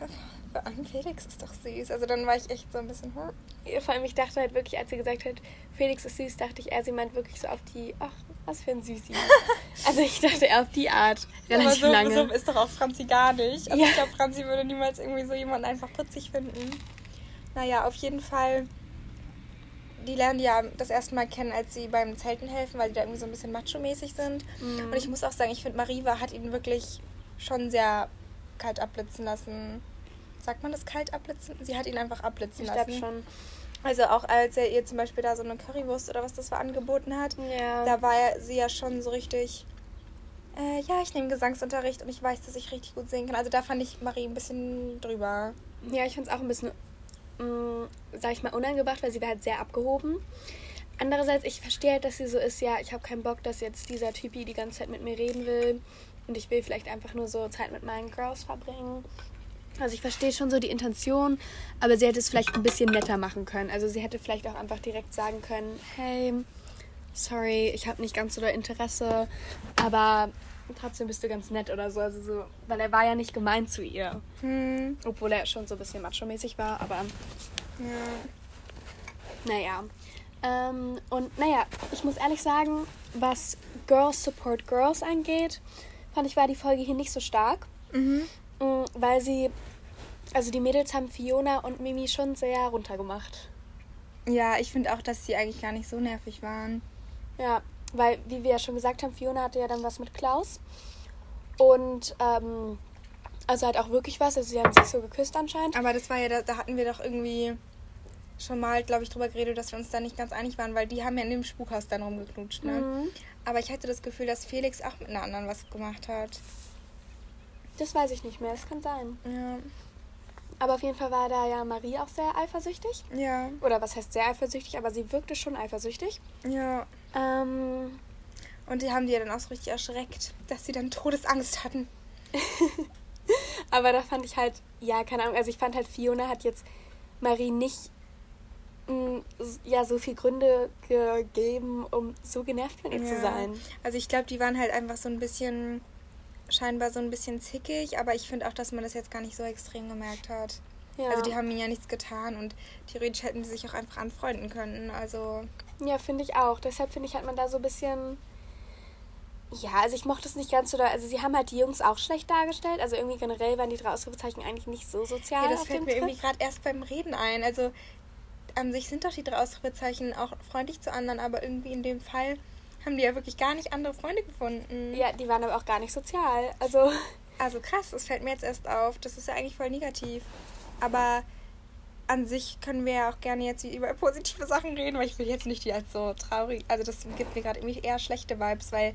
allem Felix ist doch süß. Also dann war ich echt so ein bisschen, hm. Vor allem, ich dachte halt wirklich, als sie gesagt hat, Felix ist süß, dachte ich eher, sie meint wirklich so auf die, ach, was für ein Süßi. also ich dachte eher auf die Art, Aber relativ so, lange. so ist doch auch Franzi gar nicht. Also Ja. ich glaube, Franzi würde niemals irgendwie so jemanden einfach putzig finden. Naja, auf jeden Fall. Die lernen die ja das erste Mal kennen, als sie beim Zelten helfen, weil die da irgendwie so ein bisschen macho-mäßig sind. Mhm. Und ich muss auch sagen, ich finde, Mariva hat ihn wirklich schon sehr kalt abblitzen lassen. Sagt man das kalt abblitzen? Sie hat ihn einfach abblitzen ich lassen. glaube schon. Also auch als er ihr zum Beispiel da so eine Currywurst oder was das war angeboten hat, Ja. da war sie ja schon so richtig, äh, ja, ich nehme Gesangsunterricht und ich weiß, dass ich richtig gut singen kann. Also da fand ich Marie ein bisschen drüber. Ja, ich finde es auch ein bisschen, mh, sag ich mal, unangebracht, weil sie war halt sehr abgehoben. Andererseits, ich verstehe halt, dass sie so ist, ja, ich habe keinen Bock, dass jetzt dieser Typi die ganze Zeit mit mir reden will und ich will vielleicht einfach nur so Zeit mit meinen Girls verbringen. Also ich verstehe schon so die Intention, aber sie hätte es vielleicht ein bisschen netter machen können. Also sie hätte vielleicht auch einfach direkt sagen können, hey, sorry, ich habe nicht ganz so doll Interesse, aber trotzdem bist du ganz nett oder so. Also so, weil er war ja nicht gemein zu ihr. Hm, Obwohl er schon so ein bisschen macho-mäßig war, aber ja. naja. Ähm, und naja, ich muss ehrlich sagen, was Girls Support Girls angeht, fand ich, war die Folge hier nicht so stark. Mhm. Mm, Weil sie, also die Mädels haben Fiona und Mimi schon sehr runtergemacht. Ja, ich finde auch, dass sie eigentlich gar nicht so nervig waren. Ja, weil, wie wir ja schon gesagt haben, Fiona hatte ja dann was mit Klaus. Und, ähm, also halt auch wirklich was. Also sie haben sich so geküsst anscheinend. Aber das war ja, da, da hatten wir doch irgendwie schon mal, glaube ich, drüber geredet, dass wir uns da nicht ganz einig waren, weil die haben ja in dem Spukhaus dann rumgeknutscht, ne? Mhm. Aber ich hatte das Gefühl, dass Felix auch mit einer anderen was gemacht hat. Das weiß ich nicht mehr, das kann sein. Ja. Aber auf jeden Fall war da ja Marie auch sehr eifersüchtig. Ja. Oder was heißt sehr eifersüchtig, aber sie wirkte schon eifersüchtig. Ja. Ähm, Und die haben die ja dann auch so richtig erschreckt, dass sie dann Todesangst hatten. aber da fand ich halt, ja, keine Ahnung, also ich fand halt, Fiona hat jetzt Marie nicht mh, s- ja, so viel Gründe gegeben, um so genervt von ihr zu Ja. sein. Also ich glaube, die waren halt einfach so ein bisschen, scheinbar so ein bisschen zickig, aber ich finde auch, dass man das jetzt gar nicht so extrem gemerkt hat. Ja, Also die haben ihnen ja nichts getan und theoretisch hätten sie sich auch einfach anfreunden können. Also ja finde ich auch. Deshalb finde ich, hat man da so ein bisschen. Ja, also ich mochte es nicht ganz so. doll. Also sie haben halt die Jungs auch schlecht dargestellt. Also irgendwie generell waren die drei Ausrufezeichen eigentlich nicht so sozial. ja, das fällt mir Trip. irgendwie gerade erst beim Reden ein. Also an sich sind doch die drei Ausrufezeichen auch freundlich zu anderen, aber irgendwie in dem Fall haben die ja wirklich gar nicht andere Freunde gefunden. Ja, die waren aber auch gar nicht sozial. Also. Also krass, das fällt mir jetzt erst auf. Das ist ja eigentlich voll negativ. Aber an sich können wir ja auch gerne jetzt über positive Sachen reden, weil ich will jetzt nicht die als so traurig. Also das gibt mir gerade irgendwie eher schlechte Vibes, weil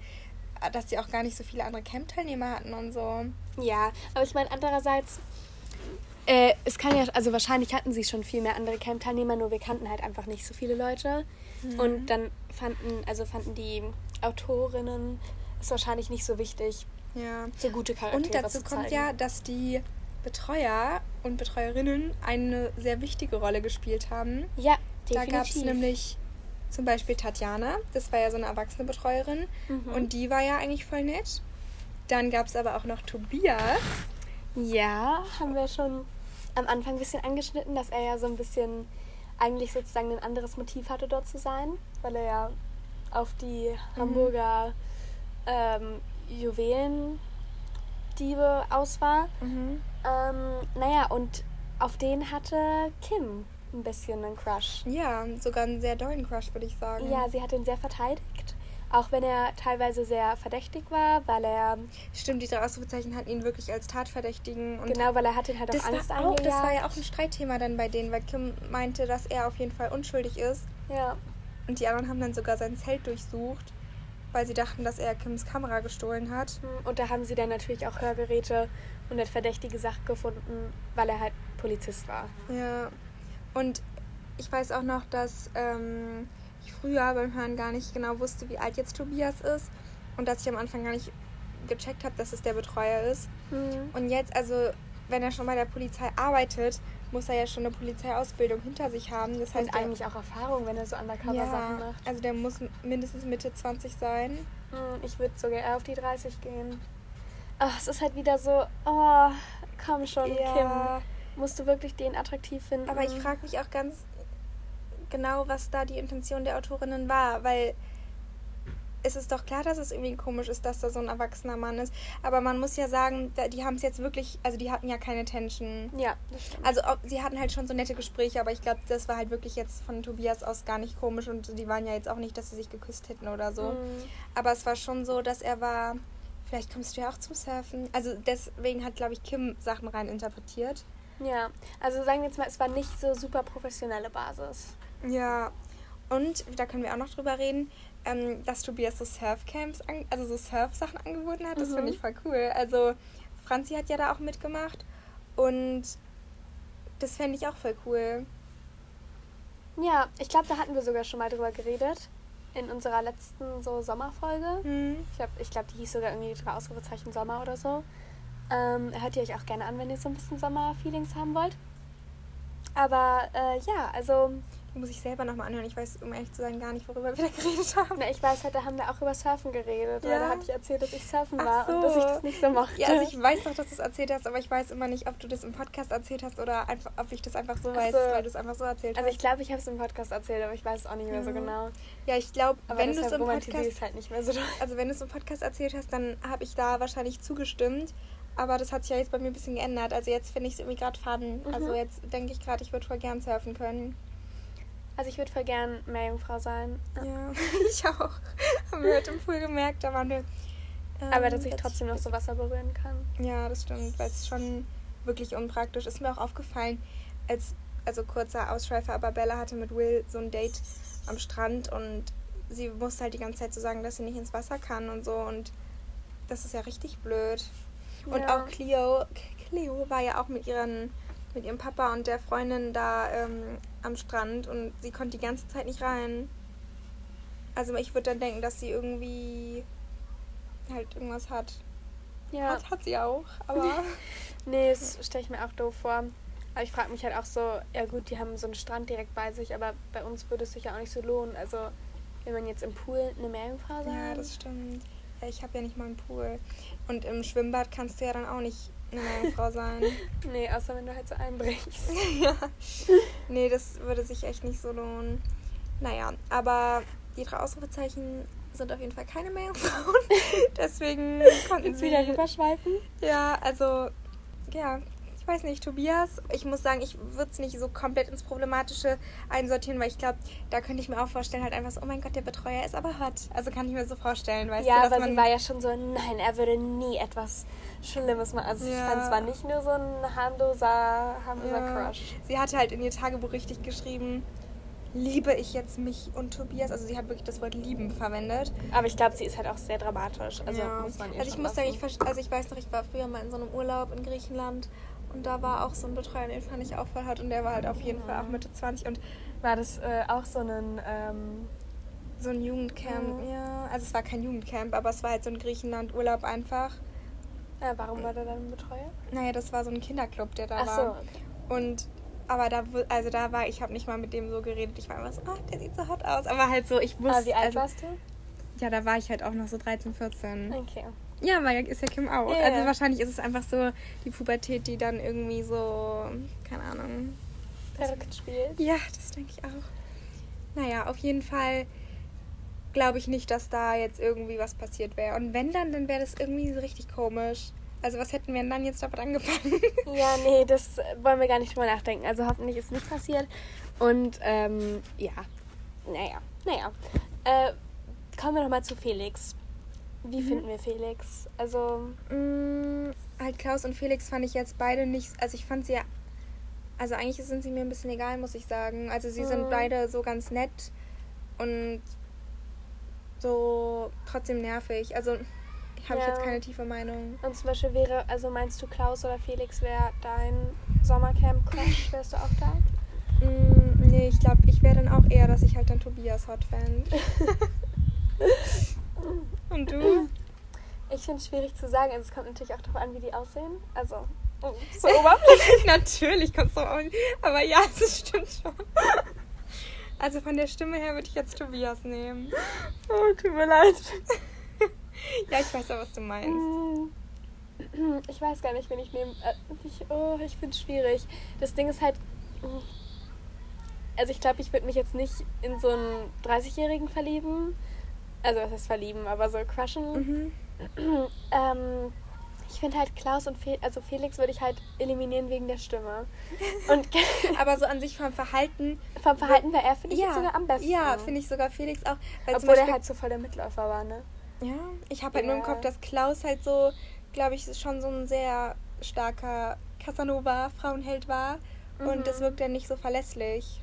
äh, dass die auch gar nicht so viele andere Camp-Teilnehmer hatten und so. Ja, aber ich meine, andererseits, Äh, es kann ja, also wahrscheinlich hatten sie schon viel mehr andere Camp-Teilnehmer, nur wir kannten halt einfach nicht so viele Leute. Mhm. Und dann fanden, also fanden die Autorinnen es wahrscheinlich nicht so wichtig, Ja. so gute Charaktere Und dazu zu kommt ja, dass die Betreuer und Betreuerinnen eine sehr wichtige Rolle gespielt haben. Ja, Da definitiv. gab es nämlich zum Beispiel Tatjana, das war ja so eine erwachsene Betreuerin Mhm. und die war ja eigentlich voll nett. Dann gab es aber auch noch Tobias. Ja, haben wir schon am Anfang ein bisschen angeschnitten, dass er ja so ein bisschen eigentlich sozusagen ein anderes Motiv hatte, dort zu sein, weil er ja auf die Hamburger ähm, Juwelendiebe aus war. Ähm, naja, und auf den hatte Kim ein bisschen einen Crush. Ja, sogar einen sehr dollen Crush, würde ich sagen. Ja, sie hat ihn sehr verteidigt. Auch wenn er teilweise sehr verdächtig war, weil er, Stimmt, die drei Ausrufezeichen hatten ihn wirklich als Tatverdächtigen. Und genau, weil er hat ihn halt das auf Angst war, auch, das war ja auch ein Streitthema dann bei denen, weil Kim meinte, dass er auf jeden Fall unschuldig ist. ja. Und die anderen haben dann sogar sein Zelt durchsucht, weil sie dachten, dass er Kims Kamera gestohlen hat. Hm, Und da haben sie dann natürlich auch Hörgeräte und eine verdächtige Sache gefunden, weil er halt Polizist war. Ja. Und ich weiß auch noch, dass ähm, früher beim Hören gar nicht genau wusste, wie alt jetzt Tobias ist. Und dass ich am Anfang gar nicht gecheckt habe, dass es der Betreuer ist. Und jetzt, also, wenn er schon bei der Polizei arbeitet, muss er ja schon eine Polizeiausbildung hinter sich haben. Das heißt, Und eigentlich auch Erfahrung, wenn er so Undercover-Sachen ja, macht. also der muss mindestens Mitte 20 sein. Hm, Ich würde sogar eher auf die 30 gehen. Ach, es ist halt wieder so, oh, komm schon, Ja. Kim. Musst du wirklich den attraktiv finden? Aber ich frage mich auch ganz genau, was da die Intention der Autorinnen war, weil es ist doch klar, dass es irgendwie komisch ist, dass da so ein erwachsener Mann ist. Aber man muss ja sagen, die haben es jetzt wirklich, also die hatten ja keine Tension. Ja, das stimmt. Also ob, sie hatten halt schon so nette Gespräche, aber ich glaube, das war halt wirklich jetzt von Tobias aus gar nicht komisch und die waren ja jetzt auch nicht, dass sie sich geküsst hätten oder so. Mhm. Aber es war schon so, dass er war, vielleicht kommst du ja auch zum Surfen. Also deswegen hat, glaube ich, Kim Sachen rein interpretiert. Ja, also sagen wir jetzt mal, es war nicht so super professionelle Basis. Ja, und da können wir auch noch drüber reden, ähm, dass Tobias so Surfcamps, also so Surf-Sachen angeboten hat. Das Mhm. finde ich voll cool. Also Franzi hat ja da auch mitgemacht und das fände ich auch voll cool. Ja, ich glaube, da hatten wir sogar schon mal drüber geredet. In unserer letzten so Sommerfolge. Hm. Ich glaube, ich glaub, die hieß sogar irgendwie drei Ausrufezeichen Sommer oder so. Ähm, hört ihr euch auch gerne an, wenn ihr so ein bisschen Sommer-Feelings haben wollt. Aber äh, ja, also, muss ich selber nochmal anhören. Ich weiß, um ehrlich zu sein, gar nicht, worüber wir da geredet haben. na, ich weiß halt, da haben wir auch über Surfen geredet. Ja? da hatte ich erzählt, dass ich surfen war und so. dass ich das nicht so mochte. Ja, also ich weiß doch, dass du es erzählt hast, aber ich weiß immer nicht, ob du das im Podcast erzählt hast oder einfach, ob ich das einfach so Ach weiß, so. weil du es einfach so erzählt Also ich hast. glaube, ich habe es im Podcast erzählt, aber ich weiß es auch nicht mehr so Mhm. genau. Ja, ich glaube, wenn du es im ich Podcast halt nicht mehr so. also wenn du es im Podcast erzählt hast, dann habe ich da wahrscheinlich zugestimmt. Aber das hat sich ja jetzt bei mir ein bisschen geändert. Also jetzt finde ich es irgendwie gerade fun. Mhm. Also jetzt denke ich gerade, ich würde voll gern surfen können. Also ich würde voll gern Meerjungfrau sein. Ja, ich auch. Haben wir heute im Pool gemerkt, da waren wir. ähm, Aber dass ich jetzt- trotzdem noch so Wasser berühren kann. Ja, das stimmt, weil es schon wirklich unpraktisch ist. Mir auch aufgefallen, als, also kurzer Ausschweifer, aber Bella hatte mit Will so ein Date am Strand und sie musste halt die ganze Zeit so sagen, dass sie nicht ins Wasser kann und so und das ist ja richtig blöd. Und Ja. auch Cleo, Cleo war ja auch mit ihren mit ihrem Papa und der Freundin da ähm, am Strand und sie konnte die ganze Zeit nicht rein. Also ich würde dann denken, dass sie irgendwie halt irgendwas hat. Ja. Hat, hat sie auch, aber Nee, das stelle ich mir auch doof vor. Aber ich frage mich halt auch so, ja gut, die haben so einen Strand direkt bei sich, aber bei uns würde es sich ja auch nicht so lohnen. Also, wenn man jetzt im Pool eine Meerjungfrau sein. ja, das stimmt. Ja, ich habe ja nicht mal einen Pool. Und im Schwimmbad kannst du ja dann auch nicht eine Meerjungfrau sein. Nee, außer wenn du halt so einbrichst. ja. Nee, das würde sich echt nicht so lohnen. Naja, aber die drei Ausrufezeichen sind auf jeden Fall keine Meerjungfrauen. Deswegen konnten Jetzt sie... wieder rüberschweifen. Ja, also, ja, ich weiß nicht, Tobias, ich muss sagen, ich würde es nicht so komplett ins Problematische einsortieren, weil ich glaube, da könnte ich mir auch vorstellen, halt einfach so, oh mein Gott, der Betreuer ist aber hot. Also kann ich mir so vorstellen, weißt Ja, du, dass aber sie war ja schon so, nein, er würde nie etwas Schlimmes machen. Also ich Ja. fand es war nicht nur so ein harmloser, harmloser Ja. Crush. Sie hatte halt in ihr Tagebuch richtig geschrieben, liebe ich jetzt mich und Tobias. Also sie hat wirklich das Wort lieben verwendet. Aber ich glaube, sie ist halt auch sehr dramatisch. Also ja. muss man ihr also ich muss sagen, ich, also ich weiß noch, ich war früher mal in so einem Urlaub in Griechenland Und da war auch so ein Betreuer, den fand ich auch voll hot und der war halt auf jeden Fall auch Mitte 20 und War das äh, auch so ein. Ähm, so ein Jugendcamp, Mhm. ja. Also es war kein Jugendcamp, aber es war halt so ein Griechenland-Urlaub einfach. ja, warum war der dann ein Betreuer? Naja, das war so ein Kinderclub, der da Ach war. so. Und aber da, also da war, ich habe nicht mal mit dem so geredet. Ich war immer so, ah, der sieht so hot aus. Aber halt so, ich wusste. Ah, wie alt also, warst du? Ja, da war ich halt auch noch so 13, 14. Okay. Ja, aber ist ja Kim auch. Ja, Also wahrscheinlich ist es einfach so die Pubertät, die dann irgendwie so, keine Ahnung. Verrückt spielt. Ja, das denke ich auch. Naja, auf jeden Fall glaube ich nicht, dass da jetzt irgendwie was passiert wäre. Und wenn dann, dann wäre das irgendwie so richtig komisch. Also was hätten wir denn dann jetzt damit angefangen? Ja, nee, das wollen wir gar nicht drüber nachdenken. Also hoffentlich ist nicht passiert. Und ähm, ja, naja, naja. Äh, kommen wir nochmal zu Felix. Wie finden wir Felix? Also, Mm, halt Klaus und Felix fand ich jetzt beide nicht. Also ich fand sie ja. Also eigentlich sind sie mir ein bisschen egal, muss ich sagen. Also sie sind Mhm. beide so ganz nett und so trotzdem nervig. Also habe ich Ja. jetzt keine tiefe Meinung. und zum Beispiel wäre, also meinst du Klaus oder Felix wäre dein Sommercamp-Crush? Wärst du auch da? Mm, nee, ich glaube, ich wäre dann auch eher, dass ich halt dann Tobias hot fände. und du? Ich finde es schwierig zu sagen. Also, es kommt natürlich auch darauf an, wie die aussehen. Also, mm, so oberflächlich. Natürlich kommst du auch. Aber ja, das stimmt schon. Also von der Stimme her würde ich jetzt Tobias nehmen. Oh, tut mir leid. Ja, ich weiß ja, was du meinst. Mm. Ich weiß gar nicht, wen ich nehme. Äh, ich oh, ich finde es schwierig. Das Ding ist halt. mm, Also, ich glaube, ich würde mich jetzt nicht in so einen 30-Jährigen verlieben. Also, was heißt verlieben, aber so crushen. Mhm. ähm, ich finde halt Klaus und Fe also Felix würde ich halt eliminieren wegen der Stimme. Und Aber so an sich vom Verhalten. vom Verhalten wäre er, finde ich, ja, sogar am besten. Ja, finde ich sogar Felix auch. Weil Obwohl er halt so voll der Mitläufer war, ne? Ja, ich habe halt nur im Ja. Kopf, dass Klaus halt so, glaube ich, schon so ein sehr starker Casanova-Frauenheld war. Und Mhm. das wirkt ja nicht so verlässlich.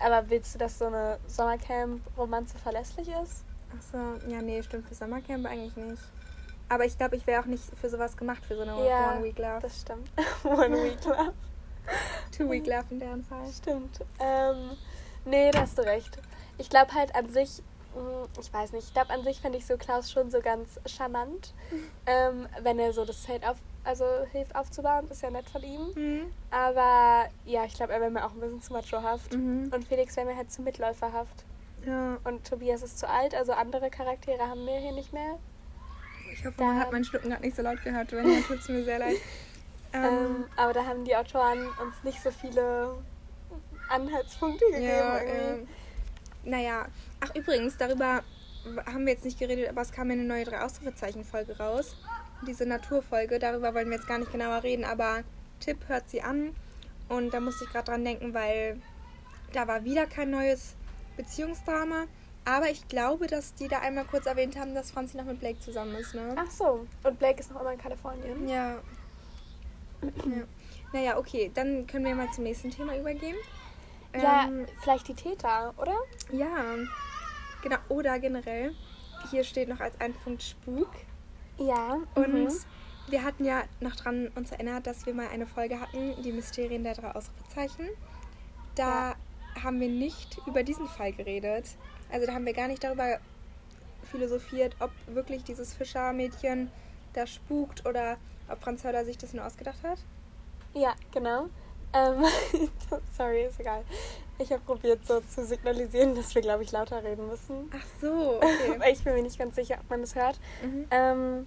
Aber willst du, dass so eine Sommercamp-Romanze verlässlich ist? Achso, ja, nee, stimmt für Sommercamp eigentlich nicht. Aber ich glaube, ich wäre auch nicht für sowas gemacht, für so eine Ja, One-Week-Love. Das stimmt. One Week Love. Two-Week-Love in deren Fall. Stimmt. Ähm, nee, da hast du recht. Ich glaube halt an sich, mh, ich weiß nicht, ich glaube an sich finde ich so Klaus schon so ganz charmant. ähm, wenn er so das Zelt auf, also hilft aufzubauen, ist ja nett von ihm. Mhm. Aber ja, ich glaube, er wäre mir auch ein bisschen zu machohaft. Mhm. Und Felix wäre mir halt zu mitläuferhaft. Ja, Und Tobias ist zu alt, also andere Charaktere haben wir hier nicht mehr. ich hoffe, Da- man hat meinen Schlucken gerade nicht so laut gehört. Wenn ja, tut es mir sehr leid. Ähm, Ähm, aber da haben die Autoren uns nicht so viele Anhaltspunkte gegeben. ja, irgendwie. ähm, naja. Ach, übrigens, darüber haben wir jetzt nicht geredet, aber es kam eine neue Drei-Ausrufezeichen-Folge raus. Diese Naturfolge, darüber wollen wir jetzt gar nicht genauer reden, aber Tipp hört sie an. Und da musste ich gerade dran denken, weil da war wieder kein neues Beziehungsdrama. Aber ich glaube, dass die da einmal kurz erwähnt haben, dass Franzi noch mit Blake zusammen ist, ne? Ach so. Und Blake ist noch immer in Kalifornien. Ja. ja. Naja, okay, dann können wir mal zum nächsten Thema übergehen. Ja, Ähm, vielleicht die Täter, oder? ja. Genau, oder generell. Hier steht noch als ein Punkt Spuk. Ja. Und mhm. wir hatten ja noch dran uns erinnert, dass wir mal eine Folge hatten, die Mysterien der drei Ausrufezeichen. Da haben wir nicht über diesen Fall geredet. Also da haben wir gar nicht darüber philosophiert, ob wirklich dieses Fischermädchen da spukt oder ob Franz Hörder sich das nur ausgedacht hat. Ja, genau. Ähm, sorry, ist egal. Ich habe probiert so zu signalisieren, dass wir, glaube ich, lauter reden müssen. Ach so, okay. Ich bin mir nicht ganz sicher, ob man das hört. mhm. Ähm,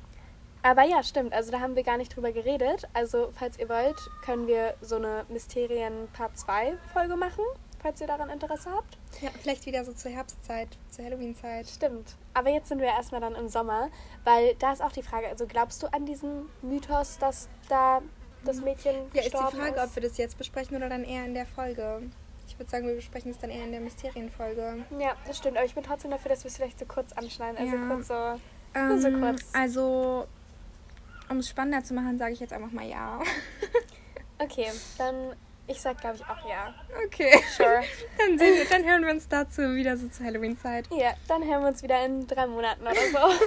aber ja, stimmt. Also da haben wir gar nicht drüber geredet. Also falls ihr wollt, können wir so eine Mysterien Part 2 Folge machen, falls ihr daran Interesse habt. Ja, vielleicht wieder so zur Herbstzeit, zur Halloween-Zeit. Stimmt. Aber jetzt sind wir erstmal dann im Sommer, weil da ist auch die Frage, also glaubst du an diesen Mythos, dass da das Mädchen Ja, ist die Frage, ist? ob wir das jetzt besprechen oder dann eher in der Folge. Ich würde sagen, wir besprechen es dann eher in der Mysterienfolge. Ja, das stimmt. Aber ich bin trotzdem dafür, dass wir es vielleicht so kurz anschneiden. Also Ja. kurz so. Ähm, so kurz. Also, um es spannender zu machen, sage ich jetzt einfach mal ja. Okay, dann ich sag glaube ich auch ja. Okay. Sure. Dann, sehen wir, dann hören wir uns dazu wieder so zur Halloween-Zeit. ja, dann hören wir uns wieder in drei Monaten oder so.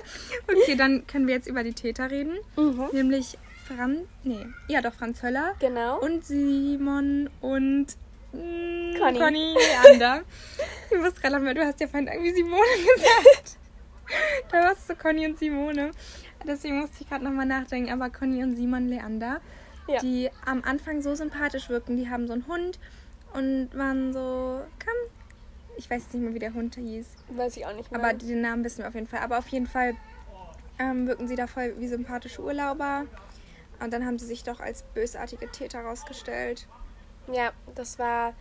Okay, dann können wir jetzt über die Täter reden. mhm. Nämlich Franz, nee, ja doch, Franz Höller. Genau. Und Simon und mh, Conny. Conny Leander. ich muss gerade lachen, weil du hast ja vorhin irgendwie Simone gesagt. da warst du Conny und Simone. Deswegen musste ich gerade nochmal nachdenken, aber Conny und Simon Leander, Ja. die am Anfang so sympathisch wirken. Die haben so einen Hund und waren so, komm. Ich weiß jetzt nicht mehr, wie der Hund hieß. Weiß ich auch nicht mehr. Aber den Namen wissen wir auf jeden Fall. Aber auf jeden Fall ähm, wirken sie da voll wie sympathische Urlauber. Und dann haben sie sich doch als bösartige Täter rausgestellt. ja, das war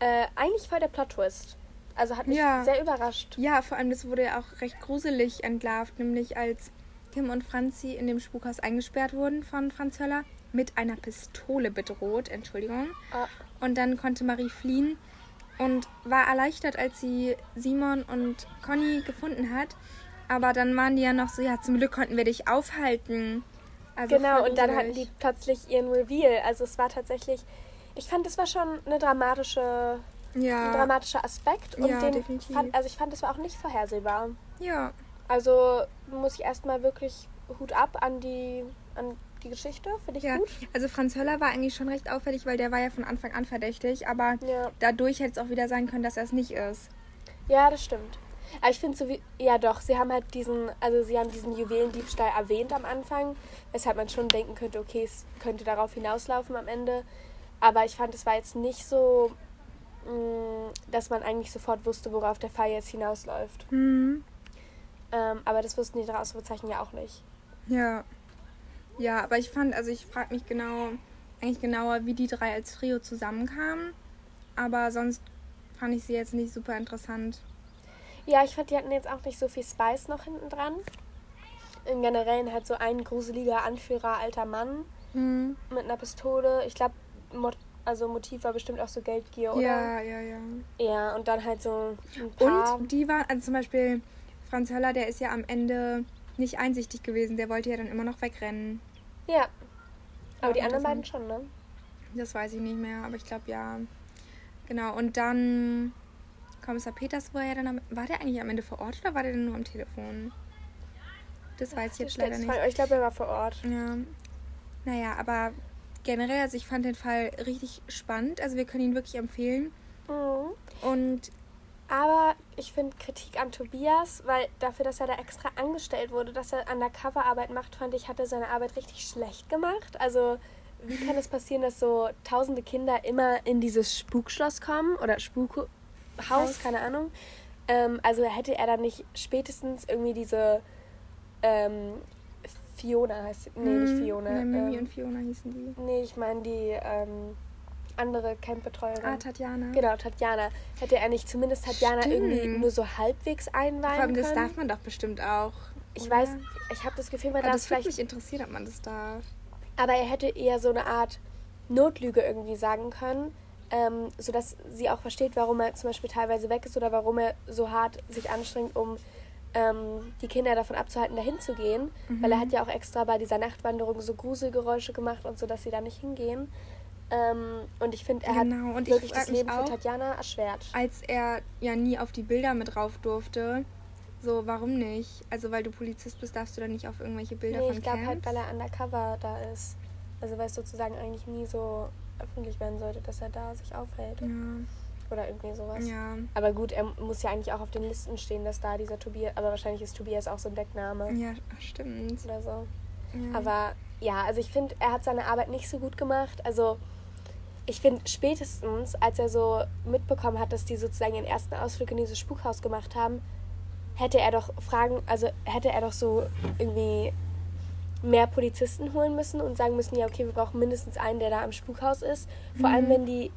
äh, eigentlich voll der Plot-Twist. Also hat mich Ja. sehr überrascht. Ja, vor allem das wurde ja auch recht gruselig entlarvt, nämlich als Kim und Franzi in dem Spukhaus eingesperrt wurden von Franz Höller, mit einer Pistole bedroht, Entschuldigung. Ah, Und dann konnte Marie fliehen und war erleichtert, als sie Simon und Conny gefunden hat. Aber dann waren die ja noch so, ja, zum Glück konnten wir dich aufhalten. Also genau, und dann hatten die plötzlich ihren Reveal. Also es war tatsächlich, ich fand, das war schon eine dramatische, ein ja, dramatischer Aspekt. Und Ja, den definitiv. fand, also ich fand, das war auch nicht vorhersehbar. ja, Also muss ich erstmal wirklich Hut ab an die, an die Geschichte, finde ich ja. gut. Also Franz Höller war eigentlich schon recht auffällig, weil der war ja von Anfang an verdächtig, aber Ja. dadurch hätte es auch wieder sein können, dass er es nicht ist. Ja, das stimmt. Aber ich finde so wie. Ja, doch, sie haben halt diesen. Also, sie haben diesen Juwelendiebstahl erwähnt am Anfang, weshalb man schon denken könnte, okay, es könnte darauf hinauslaufen am Ende. Aber ich fand, es war jetzt nicht so, mh, dass man eigentlich sofort wusste, worauf der Fall jetzt hinausläuft. Hm. Ähm, aber das wussten die drei Ausrufezeichen ja auch nicht. Ja. Ja, aber ich fand, also ich frage mich genau, eigentlich genauer, wie die drei als Trio zusammenkamen. Aber sonst fand ich sie jetzt nicht super interessant. Ja, ich fand, die hatten jetzt auch nicht so viel Spice noch hinten dran. Im Generellen halt so ein gruseliger Anführer, alter Mann Hm. mit einer Pistole. Ich glaube, Mot also Motiv war bestimmt auch so Geldgier, oder? Ja, ja, ja. Ja, und dann halt so ein paar. Und die waren, also zum Beispiel Franz Höller, der ist ja am Ende nicht einsichtig gewesen. Der wollte ja dann immer noch wegrennen. ja. Aber Ja, die anderen beiden schon, ne? Das weiß ich nicht mehr, aber ich glaube ja. Genau, und dann Kommissar Peters, wo er ja dann am, war der eigentlich am Ende vor Ort oder war der denn nur am Telefon? Das weiß ich jetzt leider nicht. Ich glaube, er war vor Ort. Ja. Naja, aber generell, also ich fand den Fall richtig spannend. Also wir können ihn wirklich empfehlen. Mhm. Und Aber ich finde Kritik an Tobias, weil dafür, dass er da extra angestellt wurde, dass er Undercover-Arbeit macht, fand ich, hat er seine Arbeit richtig schlecht gemacht. Also, wie kann es passieren, dass so tausende Kinder immer in dieses Spukschloss kommen oder Spukhaus, Haus. keine Ahnung. Ähm, also hätte er dann nicht spätestens irgendwie diese ähm, Fiona heißt. Nee, nicht Hm, Fiona. Ja, Mimi ähm, und Fiona hießen die. Nee, ich meine die ähm, andere Campbetreuerin. Ah, Tatjana. Genau, Tatjana. Hätte er nicht zumindest Tatjana Stimmt. irgendwie nur so halbwegs Vor einweihen allem, können? das darf man doch bestimmt auch. ich oder? weiß, ich habe das Gefühl, man darf das vielleicht... mich interessieren, ob man das darf. Aber er hätte eher so eine Art Notlüge irgendwie sagen können, ähm, sodass sie auch versteht, warum er zum Beispiel teilweise weg ist oder warum er so hart sich anstrengt, um ähm, die Kinder davon abzuhalten, dahin zu gehen. Weil Mhm. er hat ja auch extra bei dieser Nachtwanderung so Gruselgeräusche gemacht und so, dass sie da nicht hingehen. Ähm, und ich finde, er Genau, hat und ich wirklich das Leben für auch- Tatjana erschwert. Als er ja nie auf die Bilder mit drauf durfte, so, warum nicht? Also, weil du Polizist bist, darfst du dann nicht auf irgendwelche Bilder Nee, von ich glaube halt, weil er undercover da ist. Also weil es sozusagen eigentlich nie so öffentlich werden sollte, dass er da sich aufhält. Ja, Oder irgendwie sowas. ja, Aber gut, er muss ja eigentlich auch auf den Listen stehen, dass da dieser Tobias, aber wahrscheinlich ist Tobias auch so ein Deckname ja, stimmt. oder so. Ja. Aber ja, also ich finde, er hat seine Arbeit nicht so gut gemacht. Also ich finde spätestens, als er so mitbekommen hat, dass die sozusagen ihren ersten Ausflug in dieses Spukhaus gemacht haben, hätte er doch Fragen, also hätte er doch so irgendwie mehr Polizisten holen müssen und sagen müssen, ja, okay, wir brauchen mindestens einen, der da am Spukhaus ist. Vor allem, wenn die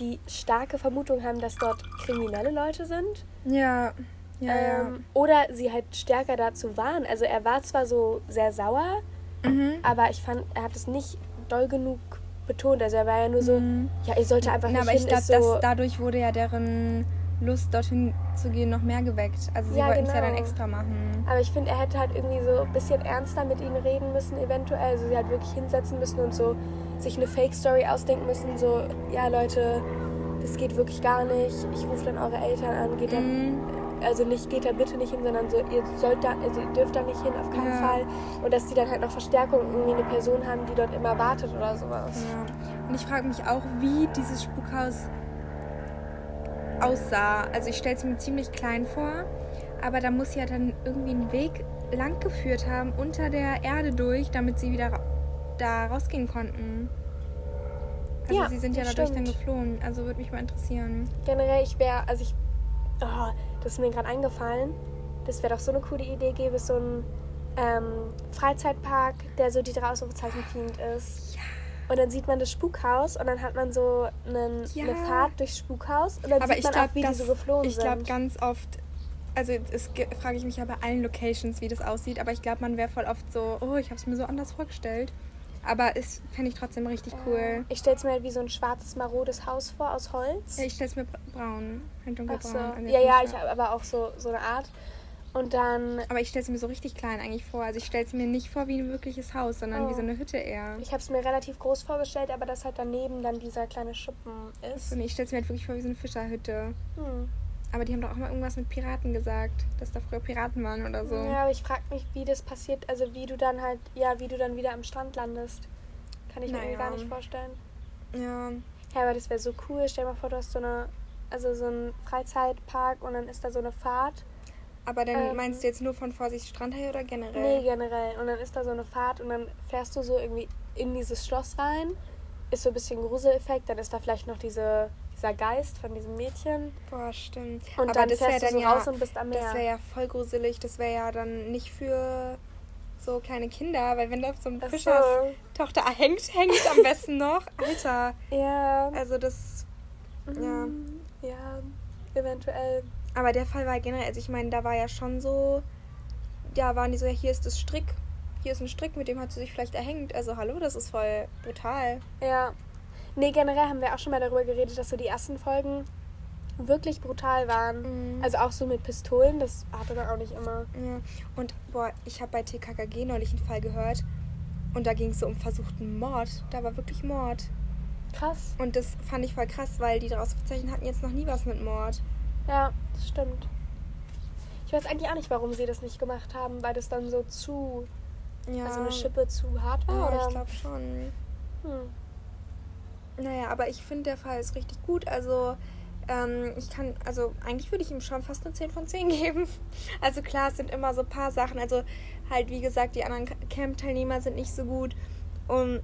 die starke Vermutung haben, dass dort kriminelle Leute sind. ja, ja, ja. Ähm, oder sie halt stärker dazu waren. Also er war zwar so sehr sauer, Mhm. aber ich fand, er hat es nicht doll genug betont. Also er war ja nur so, Mhm. ja, ihr sollte einfach Na, nicht aber hin, ich glaube, so, dass dadurch wurde ja deren Lust, dorthin zu gehen, noch mehr geweckt. Also sie Ja, wollten es ja genau. dann extra machen. aber ich finde, er hätte halt irgendwie so ein bisschen ernster mit ihnen reden müssen, eventuell. Also sie halt wirklich hinsetzen müssen und so sich eine Fake-Story ausdenken müssen. So, ja, Leute, das geht wirklich gar nicht. Ich rufe dann eure Eltern an, geht dann, Mhm. Also nicht, geht da bitte nicht hin, sondern so, ihr sollt da, also ihr dürft da nicht hin, auf keinen Ja. Fall. Und dass die dann halt noch Verstärkung, irgendwie eine Person haben, die dort immer wartet oder sowas. Ja. Und ich frage mich auch, wie dieses Spukhaus aussah. Also ich stelle es mir ziemlich klein vor, aber da muss ja dann irgendwie ein Weg lang geführt haben, unter der Erde durch, damit sie wieder ra da rausgehen konnten. Also Ja, sie sind ja dadurch dann stimmt. geflohen. Also würde mich mal interessieren. Generell, ich wäre, also ich, oh, das ist mir gerade eingefallen, das wäre doch so eine coole Idee, gäbe es so einen ähm, Freizeitpark, der so die drei Ausrufezeichen themed ist. Und dann sieht man das Spukhaus und dann hat man so einen, Ja. eine Fahrt durchs Spukhaus und dann Aber sieht ich man glaube, auch, wie die so geflohen ich sind. glaube ganz oft, also es ge- frage ich mich ja bei allen Locations, wie das aussieht, aber ich glaube, man wäre voll oft so, oh, ich habe es mir so anders vorgestellt. Aber es fände ich trotzdem richtig cool. Ich stelle es mir halt wie so ein schwarzes, marodes Haus vor aus Holz. Ja, ich stelle es mir bra- braun, halt Ach so. dunkelbraun. Also Ja, ja, ich habe aber auch so, so eine Art. Und dann, Aber ich stelle es mir so richtig klein eigentlich vor. Also ich stelle es mir nicht vor wie ein wirkliches Haus, sondern wie Oh. so eine Hütte eher. ich habe es mir relativ groß vorgestellt, aber dass halt daneben dann dieser kleine Schuppen ist. So, nee, ich stelle es mir halt wirklich vor wie so eine Fischerhütte. Hm. Aber die haben doch auch mal irgendwas mit Piraten gesagt, dass da früher Piraten waren oder so. Ja, aber ich frage mich, wie das passiert, also wie du dann halt, ja, wie du dann wieder am Strand landest. Kann ich mir Naja. gar nicht vorstellen. ja. Ja, aber das wäre so cool. Stell dir mal vor, du hast so eine, also so einen Freizeitpark und dann ist da so eine Fahrt. Aber dann Ähm. meinst du jetzt nur von Vorsicht Strandhaie oder generell? Nee, generell. Und dann ist da so eine Fahrt und dann fährst du so irgendwie in dieses Schloss rein. Ist so ein bisschen Gruseleffekt. Dann ist da vielleicht noch diese, dieser Geist von diesem Mädchen. Boah, stimmt. Und Aber dann das fährst wäre du dann so ja, raus und bist am Meer. das wäre ja voll gruselig. Das wäre ja dann nicht für so kleine Kinder, weil wenn da so ein so. Fischers Tochter hängt, hängt am besten noch. Alter. Ja. Also das, ja. Mm, Ja, eventuell. Aber der Fall war generell, also ich meine, da war ja schon so, da waren die so, ja, hier ist das Strick, hier ist ein Strick, mit dem hat sie sich vielleicht erhängt. Also hallo, das ist voll brutal. Ja. Nee, generell haben wir auch schon mal darüber geredet, dass so die ersten Folgen wirklich brutal waren. Mhm. Also auch so mit Pistolen, das hatte man auch nicht immer. Ja. Und boah, ich habe bei TKKG neulich einen Fall gehört und da ging es so um versuchten Mord. Da war wirklich Mord. Krass. Und das fand ich voll krass, weil die daraus hatten jetzt noch nie was mit Mord. Ja, das stimmt. Ich weiß eigentlich auch nicht, warum sie das nicht gemacht haben, weil das dann so zu, Ja, also eine Schippe zu hart war, ja oder? ich glaube schon. Hm. Naja, aber ich finde, der Fall ist richtig gut. Also, ähm, ich kann, also eigentlich würde ich ihm schon fast eine 10 von 10 geben. Also klar, es sind immer so ein paar Sachen. Also halt, wie gesagt, die anderen Camp-Teilnehmer sind nicht so gut. Und,